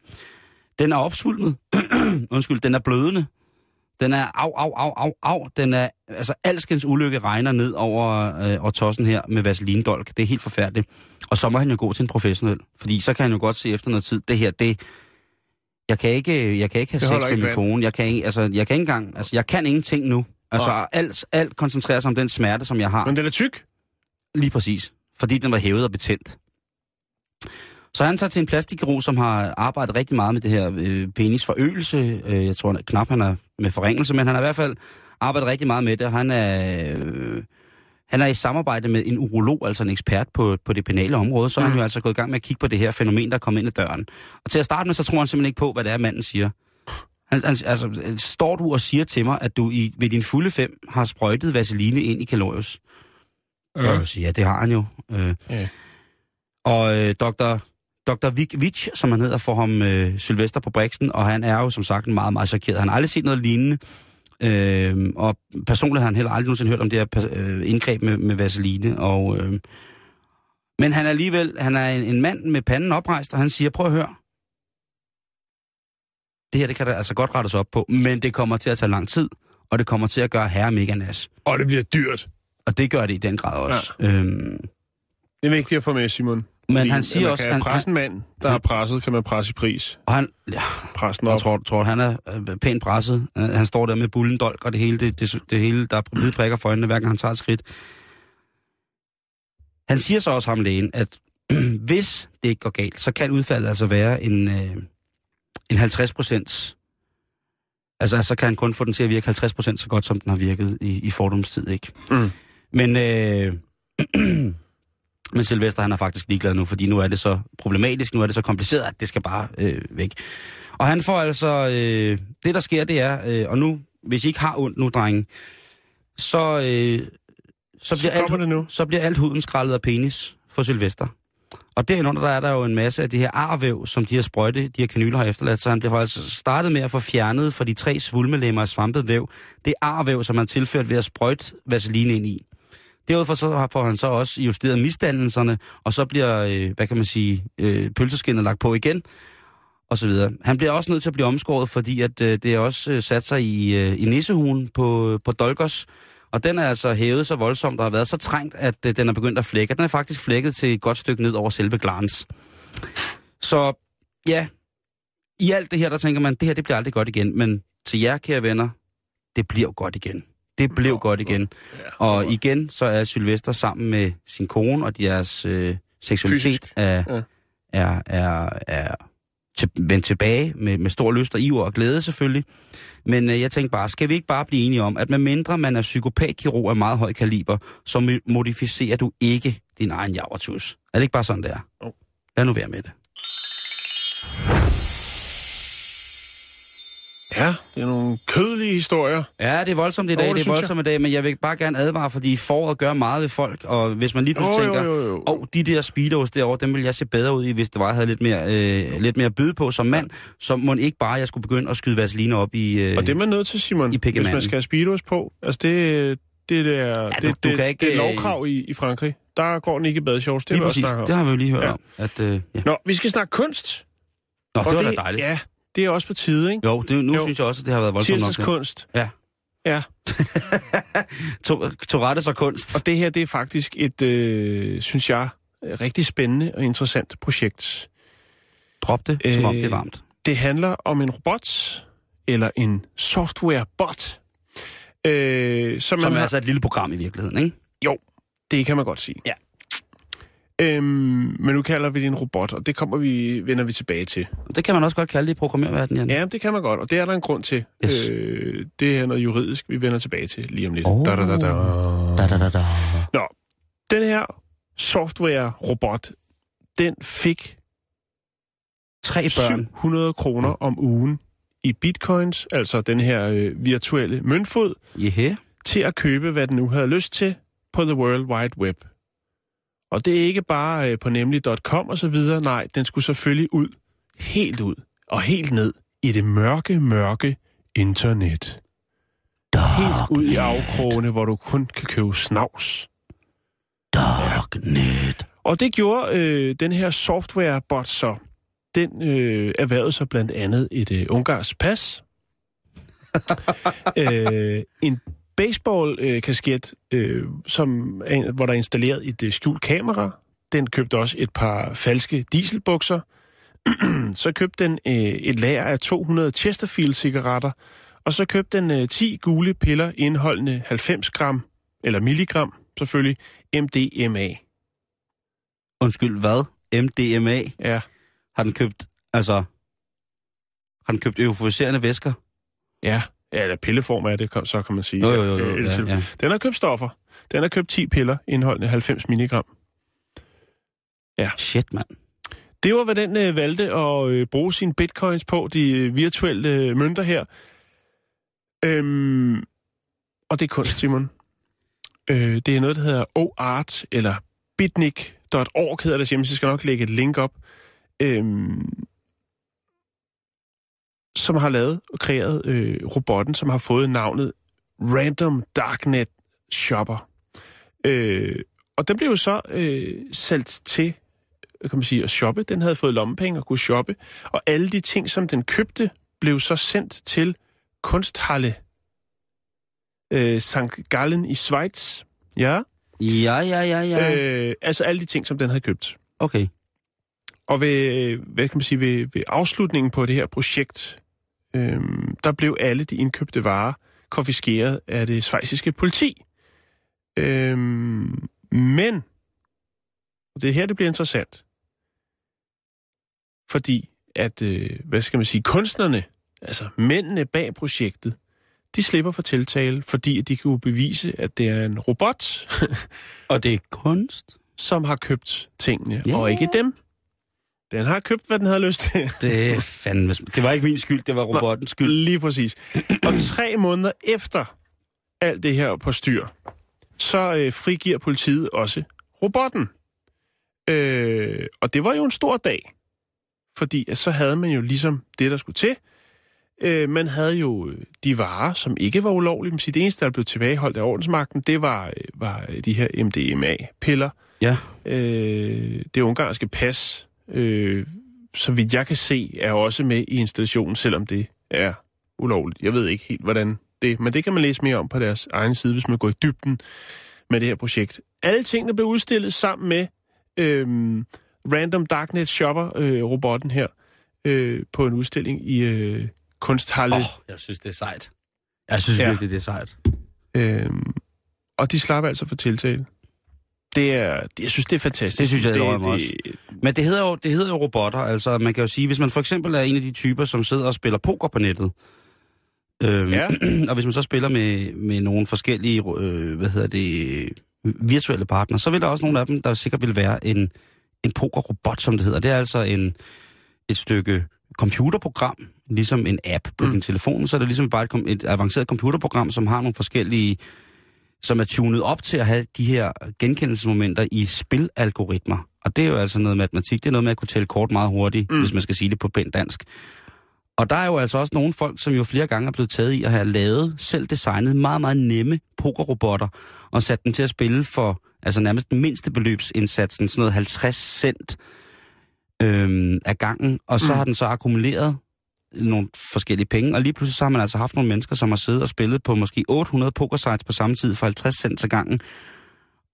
Den er opsvulmet. Undskyld, den er blødende. Den er af, af, af, af, af. Den er, altså alskens ulykke regner ned over, øh, over tossen her med vaselindolk. Det er helt forfærdeligt. Og så må han jo gå til en professionel. Fordi så kan han jo godt se efter noget tid, det her, det... Jeg kan ikke, jeg kan ikke have Det sex med min kone. Jeg kan, ikke, altså, jeg kan ikke engang, altså, jeg kan ingenting nu. Altså, Nej. alt, alt koncentrerer sig om den smerte, som jeg har. Men den er tyk. Lige præcis. Fordi den var hævet og betændt. Så han tager til en plastikkirurg, som har arbejdet rigtig meget med det her øh, penisforøgelse. Øh, jeg tror han knap, han er med forringelse, men han har i hvert fald arbejdet rigtig meget med det. Han er, øh, han er i samarbejde med en urolog, altså en ekspert på, på det penale område. Så mm. er han jo altså gået i gang med at kigge på det her fænomen, der er kommet ind ad døren. Og til at starte med, så tror han simpelthen ikke på, hvad det er, manden siger. Han, han, altså, står du og siger til mig, at du i, ved din fulde fem har sprøjtet vaseline ind i kalorius? Ja. Og jeg siger, ja, det har han jo. Øh, Ja. og øh, Dr. Dr. Vik Vich, som han hedder, får ham øh, Sylvester på Brixen, og han er jo som sagt meget, meget chokeret. Han har aldrig set noget lignende. Øh, og personligt har han heller aldrig nogensinde hørt om det her øh, indgreb med, med vaseline. Og, øh, men han er alligevel, han er en, en mand med panden oprejst, og han siger, prøv at høre. Det her, det kan der altså godt rettes op på, men det kommer til at tage lang tid, og det kommer til at gøre herre mega nas. Og det bliver dyrt. Og det gør det i den grad også. Ja. Øhm, Det er vigtigt at få med, Simon. Men Fordi han siger også, han, presse en mand, der har presset, kan man presse i pris. og han, ja, Pressen Jeg op. tror, tror han er øh, pænt presset. Øh, Han står der med bullendolk og det hele, det, det, det hele der er hvide prikker for øjnene, hver gang han tager et skridt. Han siger så også ham lægen, at hvis det ikke går galt, så kan udfaldet altså være en, øh, en 50 procents... Altså, så kan han kun få den til at virke 50 procent så godt, som den har virket i, i fordomstid, ikke? Mm. Men, øh, men Sylvester, han er faktisk ligeglad nu, fordi nu er det så problematisk, nu er det så kompliceret, at det skal bare øh, væk. Og han får altså... Øh, det, der sker, det er... Øh, og nu, hvis I ikke har ondt nu, drenge, så, øh, så, bliver kommer alt, det nu. så bliver alt huden skrællet af penis for Sylvester. Og derunder der er der jo en masse af de her arvæv, som de her sprøjte, de her kanyler har efterladt. Så han bliver altså startet med at få fjernet fra de tre svulmelemmer af svampet væv. Det arvæv, som han tilført ved at sprøjte vaseline ind i. Derudover så får han så også justeret misdannelserne, og så bliver, øh, hvad kan man sige, øh, pølseskinnet lagt på igen, og så videre. Han bliver også nødt til at blive omskåret, fordi at øh, det er også øh, sat sig i, øh, i nissehugen på, på Dolgos, og den er altså hævet så voldsomt og har været så trængt, at øh, den er begyndt at flække. Den er faktisk flækket til et godt stykke ned over selve glans. Så ja, i alt det her, der tænker man, det her det bliver aldrig godt igen. Men til jer, kære venner, det bliver godt igen. Det blev godt igen. Og igen, så er Sylvester sammen med sin kone, og deres øh, seksualitet er, Ja. er, er, er til, vendt tilbage med, med stor lyst og iver og glæde selvfølgelig. Men øh, jeg tænkte bare, skal vi ikke bare blive enige om, at medmindre man er psykopatkirurg af meget høj kaliber, så mo- modificerer du ikke din egen javertus. Er det ikke bare sådan, det er? Jo. Lad nu være med det. Ja, det er nogle kødelige historier. Ja, det er voldsomt i dag, oh, det det er voldsomt i dag, men jeg vil bare gerne advare, fordi foråret gør meget ved folk, og hvis man lige pludselig jo, tænker, åh, oh, de der speedos derovre, dem vil jeg se bedre ud i, hvis det var, jeg havde lidt mere, øh, lidt mere byde på som mand, så må ikke bare, jeg skulle begynde at skyde vaseline op i... Øh, Og det er man nødt til, Simon, i hvis man skal have speedos på. Altså, det, det, det er, du- det, du det, ikke, det er øh, lovkrav i, i Frankrig. Der går den ikke i badeshorts. Det lige jeg også præcis, det har vi jo lige hørt Ja. ja. om. At, øh, ja. Nå, vi skal snakke kunst. Nå, Og det var da dejligt. Ja, det er også på tide, ikke? Jo, det, nu Jo. synes jeg også, at det har været voldsomt nok. Tirsdagskunst. Ja. Ja, To, Tourettes og kunst. og det her, det er faktisk et, øh, synes jeg, rigtig spændende og interessant projekt. Drop det, som om Øh, det er varmt. Det handler om en robot, eller en software-bot, øh, som, Som man er har... altså et lille program i virkeligheden, ikke? Jo, det kan man godt sige. Ja. Øhm, men nu kalder vi det en robot, og det kommer vi, vender vi tilbage til. Det kan man også godt kalde det i programmerverdenen, Jan. Ja, det kan man godt, og det er der en grund til. Yes. Øh, det er noget juridisk, vi vender tilbage til lige om lidt. Oh. Da, da, da, da. Da, da, da, da. Nå, den her software-robot, den fik Tre børn. 700 kroner om ugen i bitcoins, altså den her øh, virtuelle møntfod, Yeah. til at købe, hvad den nu havde lyst til på The World Wide Web. Og det er ikke bare øh, på nemlig.com og så videre, nej, den skulle selvfølgelig ud, helt ud og helt ned i det mørke, mørke internet. Helt ud i afkrogene, hvor du kun kan købe snavs. Darknet. Og det gjorde øh, den her software-bot så. Den øh, erhvervede sig blandt andet et øh, ungarsk pas. øh, en baseball-kasket, øh, som er, hvor der er installeret et øh, skjult kamera. Den købte også et par falske dieselbukser. så købte den øh, et lager af 200 Chesterfield-cigaretter, og så købte den øh, 10 gule piller indeholdende 90 gram, eller milligram selvfølgelig, MDMA. Undskyld, hvad? MDMA? Ja, Har den købt, altså... Har den købt euforiserende væsker? ja. Ja, eller pilleform er det, så kan man sige. Jo, jo, jo, jo, Øh, ja, så- ja. Den har købt stoffer. Den har købt 10 piller indeholdende 90 milligram. Shit, mand. Det var, hvad den øh, valgte at øh, bruge sine bitcoins på, de øh, virtuelle øh, mønter her. Øhm, og det er kunst, Simon. øh, det er noget, der hedder OArt, eller bitnik.org hedder det hjemmeside. Jeg skal nok lægge et link op. Øhm, som har lavet og kreeret øh, robotten, som har fået navnet Random Darknet Shopper. Øh, og den blev jo så øh, salgt til kan man sige, at shoppe. Den havde fået lommepenge og kunne shoppe. Og alle de ting, som den købte, blev så sendt til Kunsthalle øh, St. Gallen i Schweiz. Ja. Ja, ja, ja, ja. Øh, altså alle de ting, som den havde købt. Okay. Og ved, hvad kan man sige, ved, ved afslutningen på det her projekt, øh, der blev alle de indkøbte varer konfiskeret af det svejsiske politi. Øh, men, og det er her, det bliver interessant, fordi at, øh, hvad skal man sige, kunstnerne, altså mændene bag projektet, de slipper for tiltale, fordi de kan jo bevise, at det er en robot, Og det er kunst? som har købt tingene, Ja. og ikke dem. Den har købt, hvad den havde lyst til. Det er fandme... Det var ikke min skyld, det var robottens skyld. Lige præcis. Og tre måneder efter alt det her på styr, så øh, frigiver politiet også robotten. Øh, og det var jo en stor dag, fordi at så havde man jo ligesom det, der skulle til. Øh, man havde jo øh, de varer, som ikke var ulovlige. Siger, Det eneste, der blev tilbageholdt af ordensmagten, det var, øh, var de her MDMA-piller. Ja. Øh, det ungarske pas, øh, så vidt jeg kan se, er også med i installationen, selvom det er ulovligt. Jeg ved ikke helt, hvordan det men det kan man læse mere om på deres egen side, hvis man går i dybden med det her projekt. Alle tingene blev udstillet sammen med øhm, Random Darknet Shopper-robotten her øh, på en udstilling i øh, Kunsthalle. Oh, jeg synes, det er sejt. Jeg synes Ja. virkelig, det er sejt. Øhm, og de slapper altså for tiltale. Det er, det, jeg synes, det er fantastisk. Det synes jeg, det, det, det også. Men det hedder, jo, det hedder jo robotter. Altså, man kan jo sige, hvis man for eksempel er en af de typer, som sidder og spiller poker på nettet, øhm, Ja. og hvis man så spiller med, med nogle forskellige, øh, hvad hedder det, virtuelle partnere, så vil der også nogle af dem, der sikkert vil være en, en pokerrobot, som det hedder. Det er altså en, et stykke computerprogram, ligesom en app på Mm. din telefon, så er det ligesom bare et, et avanceret computerprogram, som har nogle forskellige, som er tunet op til at have de her genkendelsesmomenter i spilalgoritmer. Og det er jo altså noget matematik, det er noget med at kunne tælle kort meget hurtigt, Mm. hvis man skal sige det på pænt dansk. Og der er jo altså også nogle folk, som jo flere gange er blevet taget i at have lavet, selv designet meget, meget nemme pokerrobotter, og sat dem til at spille for altså nærmest den mindste beløbsindsatsen, sådan noget 50 cent øhm, af gangen, og så mm. har den så akkumuleret nogle forskellige penge, og lige pludselig så har man altså haft nogle mennesker, som har siddet og spillet på måske 800 pokersites på samme tid for 50 cent til gangen,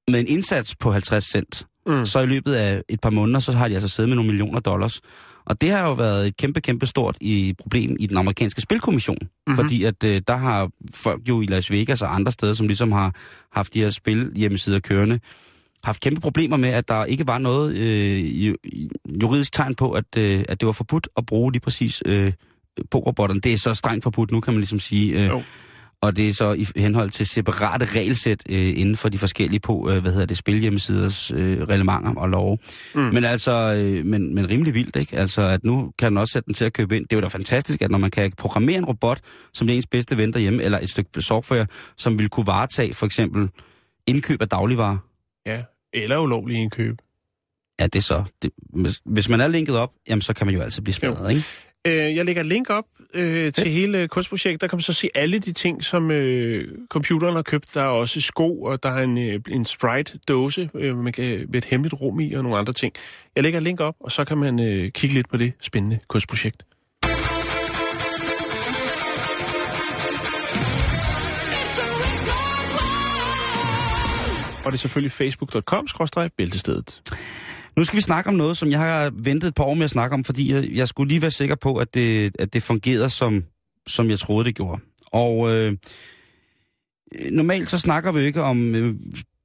med en indsats på 50 cent. Mm. Så i løbet af et par måneder, så har de altså siddet med nogle millioner dollars. Og det har jo været et kæmpe, kæmpe stort i problem i den amerikanske spilkommission. Mhm. Mm-hmm. Fordi at øh, der har folk jo i Las Vegas og andre steder, som ligesom har haft de her spil hjemmesider kørende, haft kæmpe problemer med, at der ikke var noget øh, ju- juridisk tegn på, at, øh, at det var forbudt at bruge lige præcis øh, pokerrobotterne. Det er så strengt forbudt nu, kan man ligesom sige. Øh, Jo. og det er så i henhold til separate regelsæt øh, inden for de forskellige på, øh, hvad hedder det, spilhjemmesiders øh, reglementer og love. Mm. Men altså, øh, men, men rimelig vildt, ikke? Altså, at nu kan den også sætte den til at købe ind. Det er jo da fantastisk, at når man kan programmere en robot, som er ens bedste ven derhjemme, eller et stykke software, som vil kunne varetage for eksempel indkøb af dagligvarer. Ja, eller ulovlige indkøb. Ja, det er så. Det, hvis, hvis man er linket op, jamen, så kan man jo altid blive smadret, ikke? Øh, jeg lægger link op øh, til ja. hele kunstprojektet. Der kan man så se alle de ting, som øh, computeren har købt. Der er også sko, og der er en, øh, en Sprite-dåse øh, man kan, med et hemmeligt rum i og nogle andre ting. Jeg lægger link op, og så kan man øh, kigge lidt på det spændende kunstprojekt. Og det er selvfølgelig facebook.com-bæltestedet. Nu skal vi snakke om noget, som jeg har ventet et par år med at snakke om, fordi jeg, jeg skulle lige være sikker på, at det, at det fungerede, som, som jeg troede, det gjorde. Og øh, normalt så snakker vi jo ikke om øh,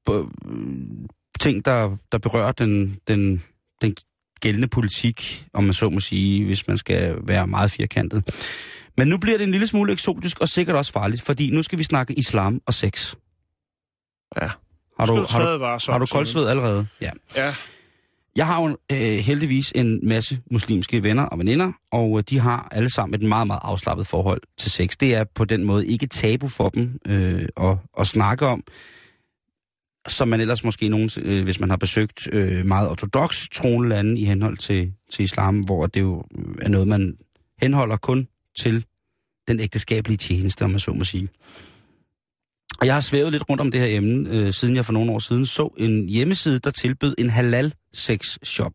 b- ting, der, der berører den, den, den gældende politik, om man så må sige, hvis man skal være meget firkantet. Men nu bliver det en lille smule eksotisk og sikkert også farligt, fordi nu skal vi snakke islam og sex. Ja. Har du, har du, har du koldsved allerede? Ja. Ja. Jeg har jo øh, heldigvis en masse muslimske venner og veninder, og øh, de har alle sammen et meget, meget afslappet forhold til sex. Det er på den måde ikke tabu for dem øh, at, at snakke om, som man ellers måske nogen, øh, hvis man har besøgt øh, meget ortodox troende lande i henhold til, til islam, hvor det jo øh, er noget, man henholder kun til den ægteskabelige tjeneste, om man så må sige. Og jeg har svævet lidt rundt om det her emne, øh, siden jeg for nogle år siden så en hjemmeside, der tilbød en halal sex shop.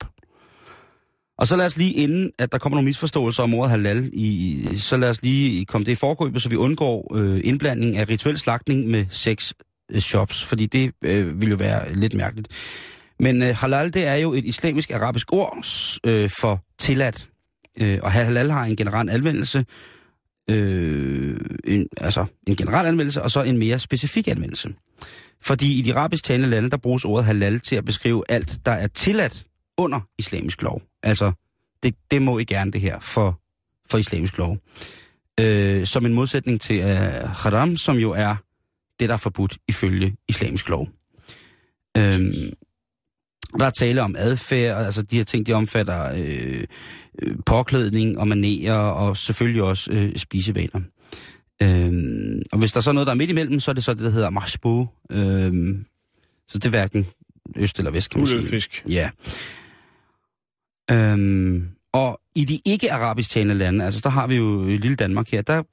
Og så lad os lige inden, at der kommer nogle misforståelser om ordet halal, i, så lad os lige komme det i forkøbet, så vi undgår øh, indblanding af rituel slagtning med sex shops, fordi det øh, vil jo være lidt mærkeligt. Men øh, halal, det er jo et islamisk arabisk ord øh, for tilladt. Øh, og halal har en generel anvendelse, øh, en, altså en generel anvendelse, og så en mere specifik anvendelse. Fordi i de arabisk talende lande, der bruges ordet halal til at beskrive alt, der er tilladt under islamisk lov. Altså, det, det må I gerne det her for, for islamisk lov. Øh, som en modsætning til øh, haram, som jo er det, der er forbudt ifølge islamisk lov. Øh, der er tale om adfærd, altså de her ting, de omfatter øh, øh, påklædning og manerer, og selvfølgelig også øh, spisevaner. Øhm, og hvis der så er noget, der er midt imellem, så er det så det, der hedder mashbu. Øhm, så det er hverken øst eller vest, kan man sige. Ulefisk. Ja. Øhm, og i de ikke-arabisk talende lande, altså der har vi jo lille Danmark her, der,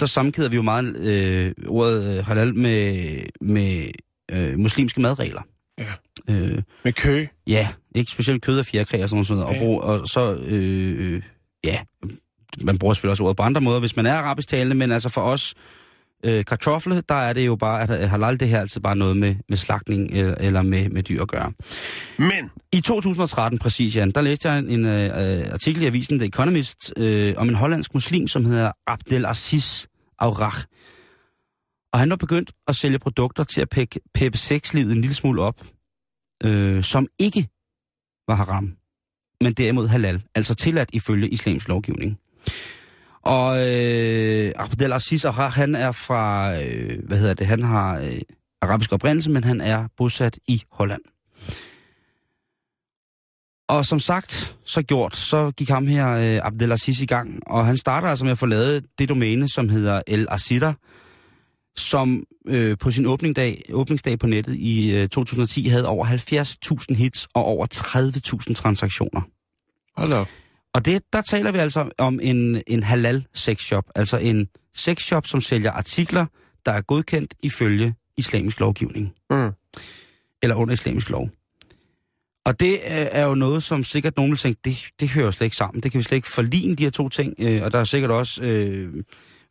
der sammenkæder vi jo meget øh, ordet øh, halal med, med øh, muslimske madregler. Ja. Øh, Med kø. Ja, ikke specielt kød og fjerkræ og sådan noget. Og, Ja. brug, og så, øh, øh, ja, man bruger selvfølgelig også ordet på andre måder, hvis man er arabisk talende, men altså for os øh, kartofle, der er det jo bare, at halal det her er altid bare noget med, med slagtning eller, eller med, med dyr at gøre. Men, I 2013 præcis, Jan, der læste jeg en, en øh, artikel i avisen The Economist øh, om en hollandsk muslim, som hedder Abdelaziz Aurach. Og han var begyndt at sælge produkter til at pække, peppe sexlivet en lille smule op, øh, som ikke var haram, men derimod halal, altså tilladt ifølge islams lovgivning. Og øh, Abdelaziz Aurach, han er fra, øh, hvad hedder det, han har øh, arabisk oprindelse, men han er bosat i Holland. Og som sagt, så gjort, så gik ham her, øh, Abdelaziz, i gang. Og han starter altså med at få lavet det domæne, som hedder El Azida, som øh, på sin åbningsdag, åbningsdag på nettet i øh, 2010 havde over 70.000 hits og over 30.000 transaktioner. hold op. Og det, der taler vi altså om en, en halal sexshop, altså en sexshop, som sælger artikler, der er godkendt ifølge islamisk lovgivning Mm. eller under islamisk lov. Og det er er jo noget, som sikkert nogen vil tænke, det, det hører slet ikke sammen. Det kan vi slet ikke forligne, de her to ting. Øh, og der er sikkert også øh,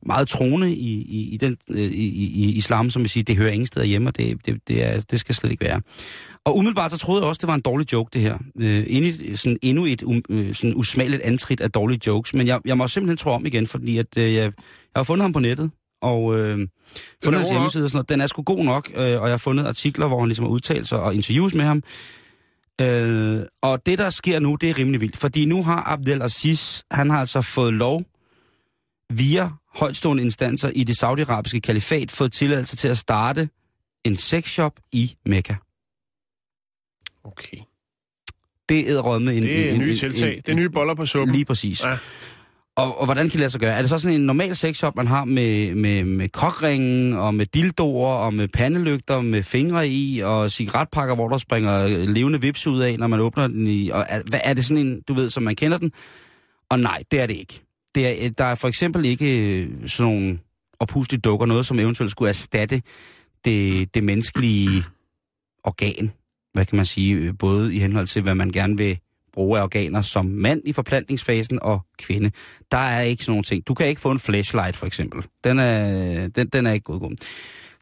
meget troende i, i, i, den, øh, i, i i islam, som vil sige, det hører ingen steder hjemme, og det, det, det, er, det skal slet ikke være. Og umiddelbart så troede jeg også, det var en dårlig joke, det her. Øh, endnu, sådan, endnu et um, øh, sådan usmageligt antrit af dårlige jokes. Men jeg, jeg må simpelthen tro om igen, fordi at, øh, jeg, jeg har fundet ham på nettet, og øh, fundet god hans hjemmeside og sådan noget. Den er sgu god nok, øh, og jeg har fundet artikler, hvor han ligesom har udtalt sig og interviews med ham. Øh, og det, der sker nu, det er rimelig vildt. Fordi nu har Abdelaziz, han har altså fået lov via højtstående instanser i det saudiarabiske kalifat, fået tilladelse til at starte en sexshop i Mekka. Okay. Det er med en... Det er en, nye en- tiltag. en- Det er nye boller på suppen. Lige præcis. Ja. Og, og hvordan kan det lade sig gøre? Er det så sådan en normal sexshop, man har med, med, med kokringen og med dildoer og med pandelygter med fingre i og cigaretpakker, hvor der springer levende vips ud af, når man åbner den i... Og hvad, er det sådan en, du ved, som man kender den? Og nej, det er det ikke. Det er, øh, der er for eksempel ikke øh, sådan nogle opuslige dukker, noget som eventuelt skulle erstatte det, det menneskelige organ. Hvad kan man sige? Øh, både i henhold til, hvad man gerne vil bruge af organer som mand i forplantningsfasen og kvinde. Der er ikke sådan nogle ting. Du kan ikke få en flashlight, for eksempel. Den er, den, den er ikke godgået.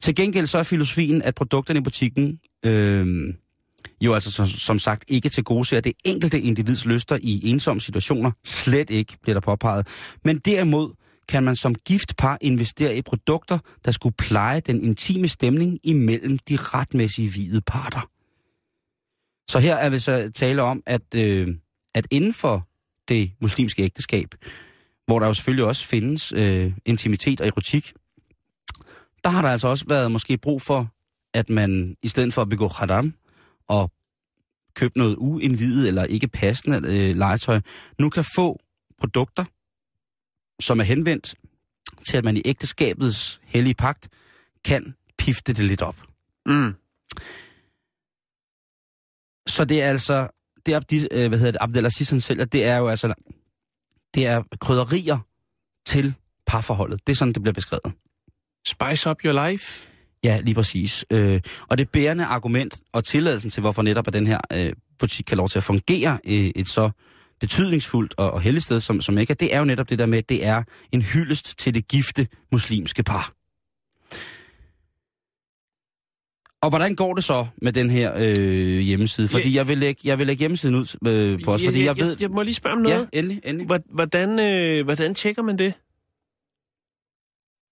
Til gengæld så er filosofien, at produkterne i butikken øh, jo altså som, som sagt ikke til gode ser det enkelte individs lyster i ensomme situationer. Slet ikke, bliver der påpeget. Men derimod kan man som gift par investere i produkter, der skulle pleje den intime stemning imellem de retmæssige hvide parter. Så her er vi så tale om, at, øh, at inden for det muslimske ægteskab, hvor der jo selvfølgelig også findes øh, intimitet og erotik, der har der altså også været måske brug for, at man i stedet for at begå haram og købe noget uindvidet eller ikke passende øh, legetøj, nu kan få produkter, som er henvendt til, at man i ægteskabets hellige pagt kan pifte det lidt op. Mm. Så det er altså, det er, øh, hvad hedder det, Abdelaziz han selv, det er jo altså, det er krydderier til parforholdet. Det er sådan, det bliver beskrevet. Spice up your life. Ja, lige præcis. Øh, og det bærende argument og tilladelsen til, hvorfor netop at den her øh, butik kan lov til at fungere i et så betydningsfuldt og, og heldigt sted som, som ikke det er jo netop det der med, at det er en hyldest til det gifte muslimske par. Og hvordan går det så med den her øh, hjemmeside? Fordi jeg vil lægge, jeg vil lægge hjemmesiden ud øh, på os, fordi jeg, jeg, ved... Jeg, jeg må lige spørge om noget. Ja, endelig, endelig. Hvordan, øh, hvordan tjekker man det?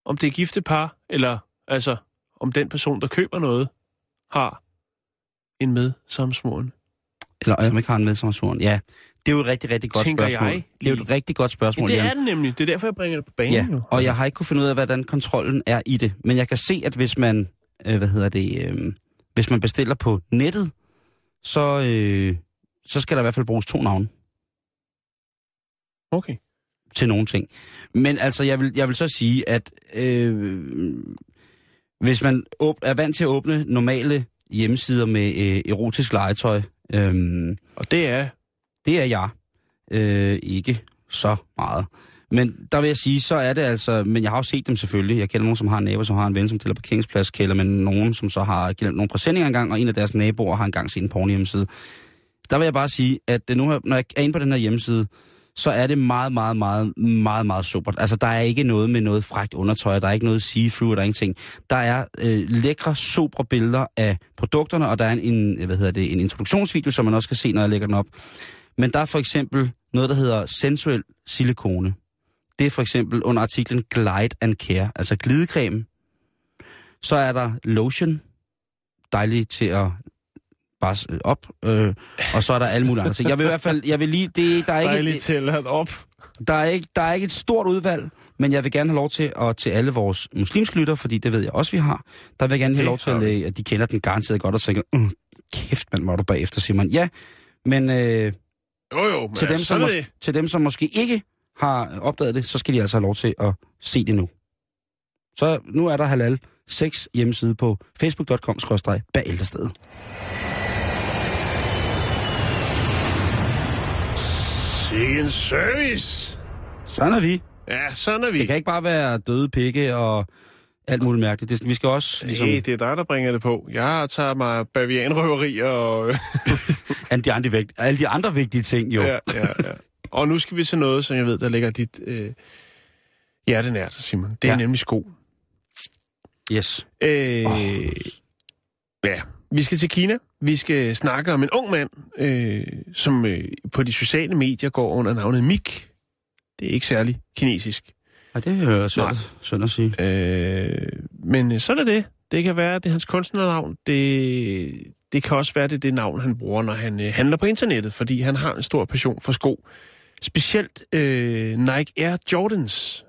Om det er gifte par, eller altså, om den person, der køber noget, har en med samsvoren? Eller om ikke har en med samsvoren, ja. Det er jo et rigtig, rigtig godt Tænker spørgsmål. jeg det er jo et rigtig godt spørgsmål, Ja, det er det nemlig. Det er derfor, jeg bringer det på banen. Ja, jo. og jeg har ikke kunne finde ud af, hvordan kontrollen er i det. Men jeg kan se, at hvis man, øh, hvad hedder det, øh, hvis man bestiller på nettet, så, øh, så skal der i hvert fald bruges to navne Okay. til nogle ting. Men altså, jeg vil, jeg vil så sige, at øh, hvis man er vant til at åbne normale hjemmesider med øh, erotisk legetøj, øh, Og det er... det er jeg øh, ikke så meget. Men der vil jeg sige, så er det altså, men jeg har jo set dem selvfølgelig. Jeg kender nogen, som har en nabo, som har en ven, som deler parkeringspladskælder, men nogen, som så har glemt nogle præsendinger engang, og en af deres naboer har engang set en porno hjemmeside. Der vil jeg bare sige, at nu, når jeg er inde på den her hjemmeside, så er det meget, meget, meget, meget, meget supert. Altså, der er ikke noget med noget frækt undertøj, der er ikke noget see-through, der er ingenting. Der er øh, lækre, supre billeder af produkterne, og der er en, en, hvad hedder det, en introduktionsvideo, som man også kan se, når jeg lægger den op. Men der er for eksempel noget, der hedder sensuel silikone. Det er for eksempel under artiklen Glide and Care, altså glidecreme. Så er der lotion, dejligt til at bare s- op, øh, og så er der alle mulige andre ting. Jeg vil i hvert fald, jeg vil lige, det, der er ikke, Dejligt til at op. der er, ikke, der er ikke et stort udvalg, men jeg vil gerne have lov til at til alle vores muslimske lytter, fordi det ved jeg også, vi har, der vil jeg gerne have Det lov til at, at de kender den garanteret godt og tænker, uh, kæft mand, hvor er du bagefter, Simon. Ja, men øh, Jo, jo, men til, dem, som er mås- til dem, som måske ikke har opdaget det, så skal de altså have lov til at se det nu. Så nu er der halal 6 hjemmeside på facebook.com bag ældrested. Sikke en service. Sådan er vi. Ja, sådan er vi. Det kan ikke bare være døde pikke og alt muligt mærkeligt. Det vi skal også ligesom... Hey, det er dig, der bringer det på. Jeg tager mig bavianrøveri og... alle, de andre, vigt- alle de andre vigtige ting, jo. ja, ja, ja. Og nu skal vi til noget, som jeg ved, der ligger dit øh, hjerte nært, Simon. Det er Ja. nemlig sko. Yes. Øh, Åh. Ja, vi skal til Kina. Vi skal snakke om en ung mand, øh, som øh, på de sociale medier går under navnet Mik. Det er ikke særlig kinesisk. Og det er jo svært, synd at sige. Øh, men øh, sådan er det. Det kan være, det er hans kunstnernavn. Det, det kan også være, det er det navn, han bruger, når han øh, handler på internettet, fordi han har en stor passion for sko. Specielt øh, Nike Air Jordans.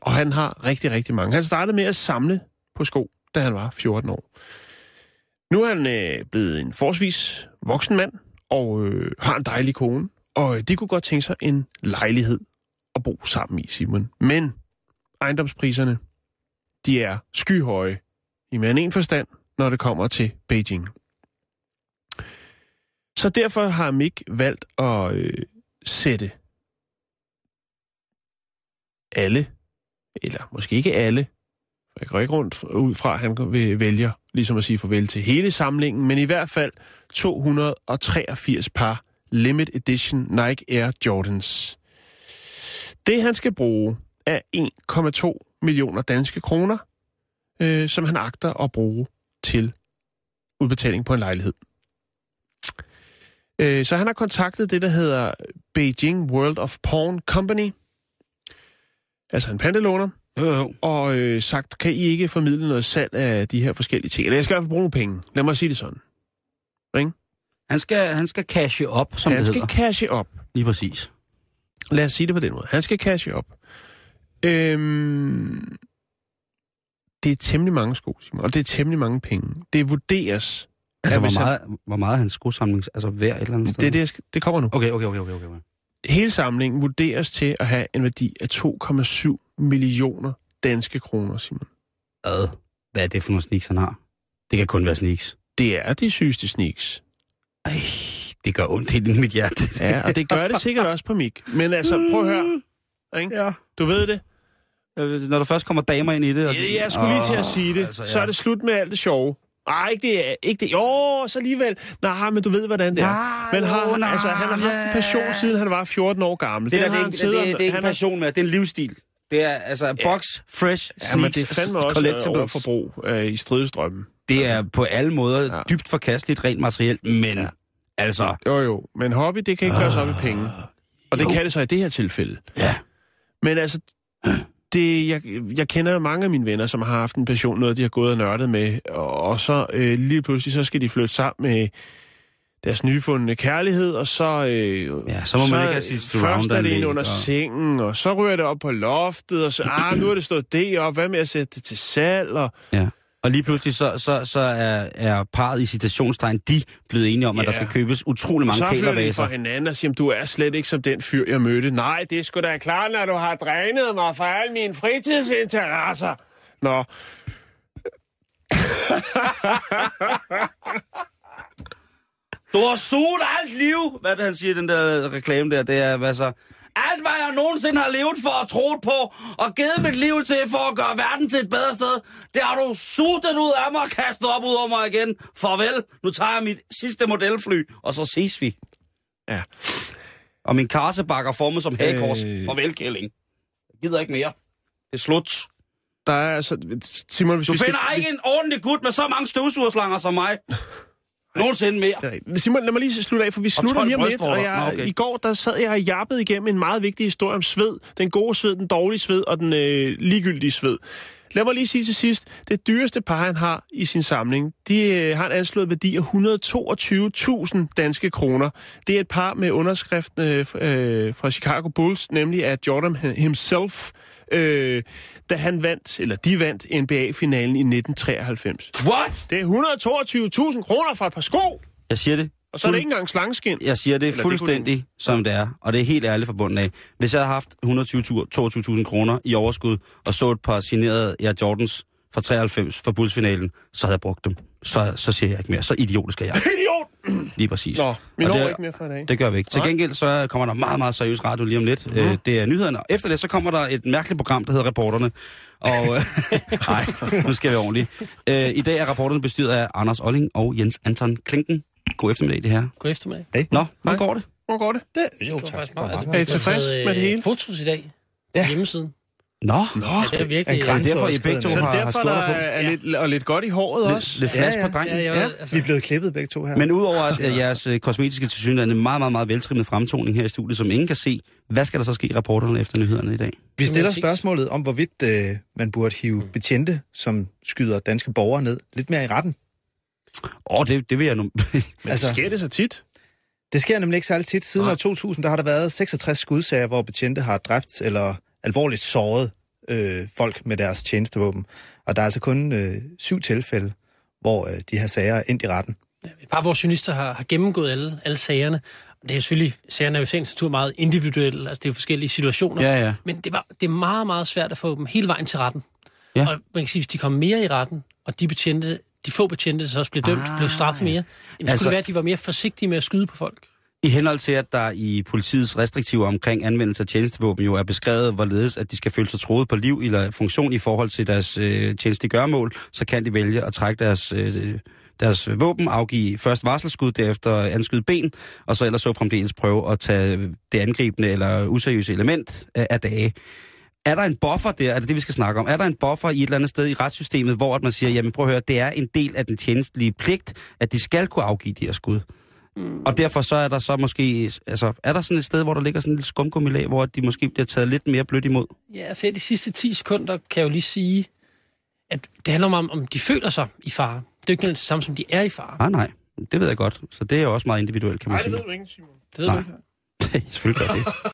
Og han har rigtig, rigtig mange. Han startede med at samle på sko, da han var 14 år. Nu er han øh, blevet en forsvis voksen mand, og øh, har en dejlig kone. Og øh, de kunne godt tænke sig en lejlighed at bo sammen i, Simon. Men ejendomspriserne, de er skyhøje i mere end en forstand, når det kommer til Beijing. Så derfor har Mik valgt at øh, sætte alle, eller måske ikke alle, jeg går ikke rundt ud fra, at han vil vælge, ligesom at sige farvel til hele samlingen, men i hvert fald 283 par Limit Edition Nike Air Jordans. Det han skal bruge er 1,2 millioner danske kroner. øh, som han agter at bruge til udbetaling på en lejlighed. Øh, så han har kontaktet det, der hedder Beijing World of Porn Company, altså en pandelåner, jo, jo. og øh, sagt, kan I ikke formidle noget salg af de her forskellige ting? Eller jeg skal i hvert fald bruge nogle penge. Lad mig sige det sådan. Han skal, han skal cashe op, som han det skal hedder. cashe op. Lige præcis. Lad os sige det på den måde. Han skal cashe op. Øhm, det er temmelig mange sko, Simon, og det er temmelig mange penge. Det vurderes. Altså, hvor hvis han- meget, hvor meget hans skosamling altså værd et eller andet sted? Det, det, skal- det kommer nu. Okay, okay, okay, okay. okay. Hele samlingen vurderes til at have en værdi af 2,7 millioner danske kroner, Simon. Ad. Hvad er det for nogle sneaks, han har? Det kan kun være sneaks. Det er de sygeste sneaks. Ej, det gør ondt i mit hjerte. Ja, og det gør det sikkert også på mig. Men altså, prøv at høre. Ikke? Ja. Du ved det. Når der først kommer damer ind i det... Og Ja, Jeg skulle lige til at sige det. Altså, ja. Så er det slut med alt det sjove. Nej, ikke det. Ikke det. Jo, så alligevel. Nej, men du ved, hvordan det er. Nej, Men har, jo, han, altså, han har haft en passion, siden han var 14 år gammel. Det, der, det, har er han ikke, det, det, det er ikke han passion med, det er en livsstil. Det er altså box, fresh, Ja, sneaks, det er fandme også collectibles. overforbrug øh, i stridestrømmen. Det er på alle måder Ja. ja. dybt forkasteligt rent materielt, men Ja. ja. altså... Jo, jo. Men hobby, det kan ikke gøres op i penge. Og det jo. kan det så i det her tilfælde. Ja. Men altså, det, jeg, jeg kender jo mange af mine venner, som har haft en passion, noget de har gået og nørdet med, og, og så øh, lige pludselig, så skal de flytte sammen med deres nyfundne kærlighed, og så... Øh, Ja, så må man ikke have sit Først er det ind under og- sengen, og så ryger det op på loftet, og så, ah, nu er det stået det op, hvad med at sætte det til salg, og Ja. Og lige pludselig så, så, så er, er parret i citationstegn, de blevet enige om, at Ja. der skal købes utrolig mange så flytter de kælervaser. fra hinanden og siger, du er slet ikke som den fyr, jeg mødte. Nej, det er sgu da klart, når du har drænet mig for alle mine fritidsinteresser. Nå, Du har suget alt liv! Hvad det, han siger i den der reklame der? Det er, hvad så? Alt, hvad jeg nogensinde har levet for og troet på, og givet mit liv til for at gøre verden til et bedre sted, det har du suget ud af mig og kastet op ud over mig igen. Farvel. Nu tager jeg mit sidste modelfly, og så ses vi. Ja. Og min karsebakker formet som hagekors. Øh. Farvel, Kælling. Jeg gider ikke mere. Det er slut. der er altså... Simon, hvis Du vi skal- finder ikke en ordentlig gut med så mange støvsugerslanger som mig. Nogensinde mere. Er. Simon, lad mig lige slutte af, for vi slutter 12 lige om lidt. Og jeg, Nå, okay. I går, der sad jeg og jappede igennem en meget vigtig historie om sved. Den gode sved, den dårlige sved og den øh, ligegyldige sved. Lad mig lige sige til sidst, det dyreste par, han har i sin samling, de øh, har en anslået værdi af 122.000 danske kroner. Det er et par med underskriften øh, øh, fra Chicago Bulls, nemlig af Jordan himself, øh, da han vandt, eller de vandt NBA-finalen i 1993. What? Det er 122.000 kroner for et par sko, Jeg siger det. og så er det ikke engang slangeskin. Jeg siger det Eller det kunne fuldstændig, som det er. Og det er helt ærligt forbundet af. Hvis jeg havde haft 122.000 kroner i overskud, og så et par signerede Air Jordans fra 93 for Bulls-finalen, så havde jeg brugt dem. Så, så siger jeg ikke mere. Så idiotisk er jeg. Idiot! Lige præcis. Nå, vi når det, ikke mere for i dag. Det gør vi ikke. Til gengæld så kommer der meget, meget seriøs radio lige om lidt. Mm. Øh, det er nyhederne. Efter det så kommer der et mærkeligt program, der hedder Reporterne. Og nej, nu skal vi ordentligt. Øh, I dag er rapporterne bestyret af Anders Olling og Jens Anton Klinken. God eftermiddag, det her. God eftermiddag. Nå, hvordan går det? Hvor går det? Det går faktisk meget. Altså, Er I tilfreds med det øh, hele? Fotos i dag Ja. hjemmesiden. Nå, Nå, Ja, det er virkelig... en er det derfor, I begge to så har, har derfor der skåret på? er lidt, og lidt godt i håret også. Lidt, lidt flash Ja, ja. på drengen. Ja, Ja. ja. Altså, Vi er blevet klippet begge to her. Men udover at øh, jeres øh, kosmetiske tilsyneladende meget, meget, meget veltrimmet fremtoning her i studiet, som ingen kan se, hvad skal der så ske i rapporterne efter nyhederne i dag? vi stiller spørgsmålet om, hvorvidt øh, man burde hive betjente, som skyder danske borgere ned, lidt mere i retten. Åh, oh, det, det vil jeg nu... Men altså- sker det så tit? Det sker nemlig ikke særlig tit. Siden år 2000, der har der været 66 skudsager, hvor betjente har dræbt eller alvorligt såret øh, folk med deres tjenestevåben. Og der er altså kun øh, syv tilfælde, hvor øh, de her sager er endt i retten. et par af vores journalister har, har gennemgået alle, alle sagerne. Det er selvfølgelig, sagerne er jo sagens natur meget individuelle, altså det er jo forskellige situationer. Ja, ja. Men det, var, det er meget, meget svært at få dem hele vejen til retten. Ja. Og man kan sige, hvis de kom mere i retten, og de betjente, de få betjente, der så også blev dømt, Ah, blev straffet mere, jamen, Altså- skulle det være, at de var mere forsigtige med at skyde på folk. I henhold til, at der i politiets restriktive omkring anvendelse af tjenestevåben jo er beskrevet, hvorledes at de skal føle sig troet på liv eller funktion i forhold til deres øh, tjenestegørmål, så kan de vælge at trække deres, øh, deres våben, afgive først varselskud, derefter anskyde ben, og så ellers så fremdeles prøve at tage det angribende eller useriøse element af, af dage. er der en buffer der, er det det, vi skal snakke om? Er der en buffer i et eller andet sted i retssystemet, hvor at man siger, jamen prøv at høre, det er en del af den tjenestlige pligt, at de skal kunne afgive de her skud. Mm. Og derfor så er der så måske, altså er der sådan et sted, hvor der ligger sådan en lille skumgummilag, hvor de måske bliver taget lidt mere blødt imod? Ja, altså her de sidste 10 sekunder kan jeg jo lige sige, at det handler om, om de føler sig i fare. Det er jo ikke nødvendigvis det samme, som de er i fare. Nej, nej, det ved jeg godt. Så det er jo også meget individuelt, kan man Nej, det sige. ved du ikke, Simon. Det ved Nej. du ikke. Selvfølgelig gør det.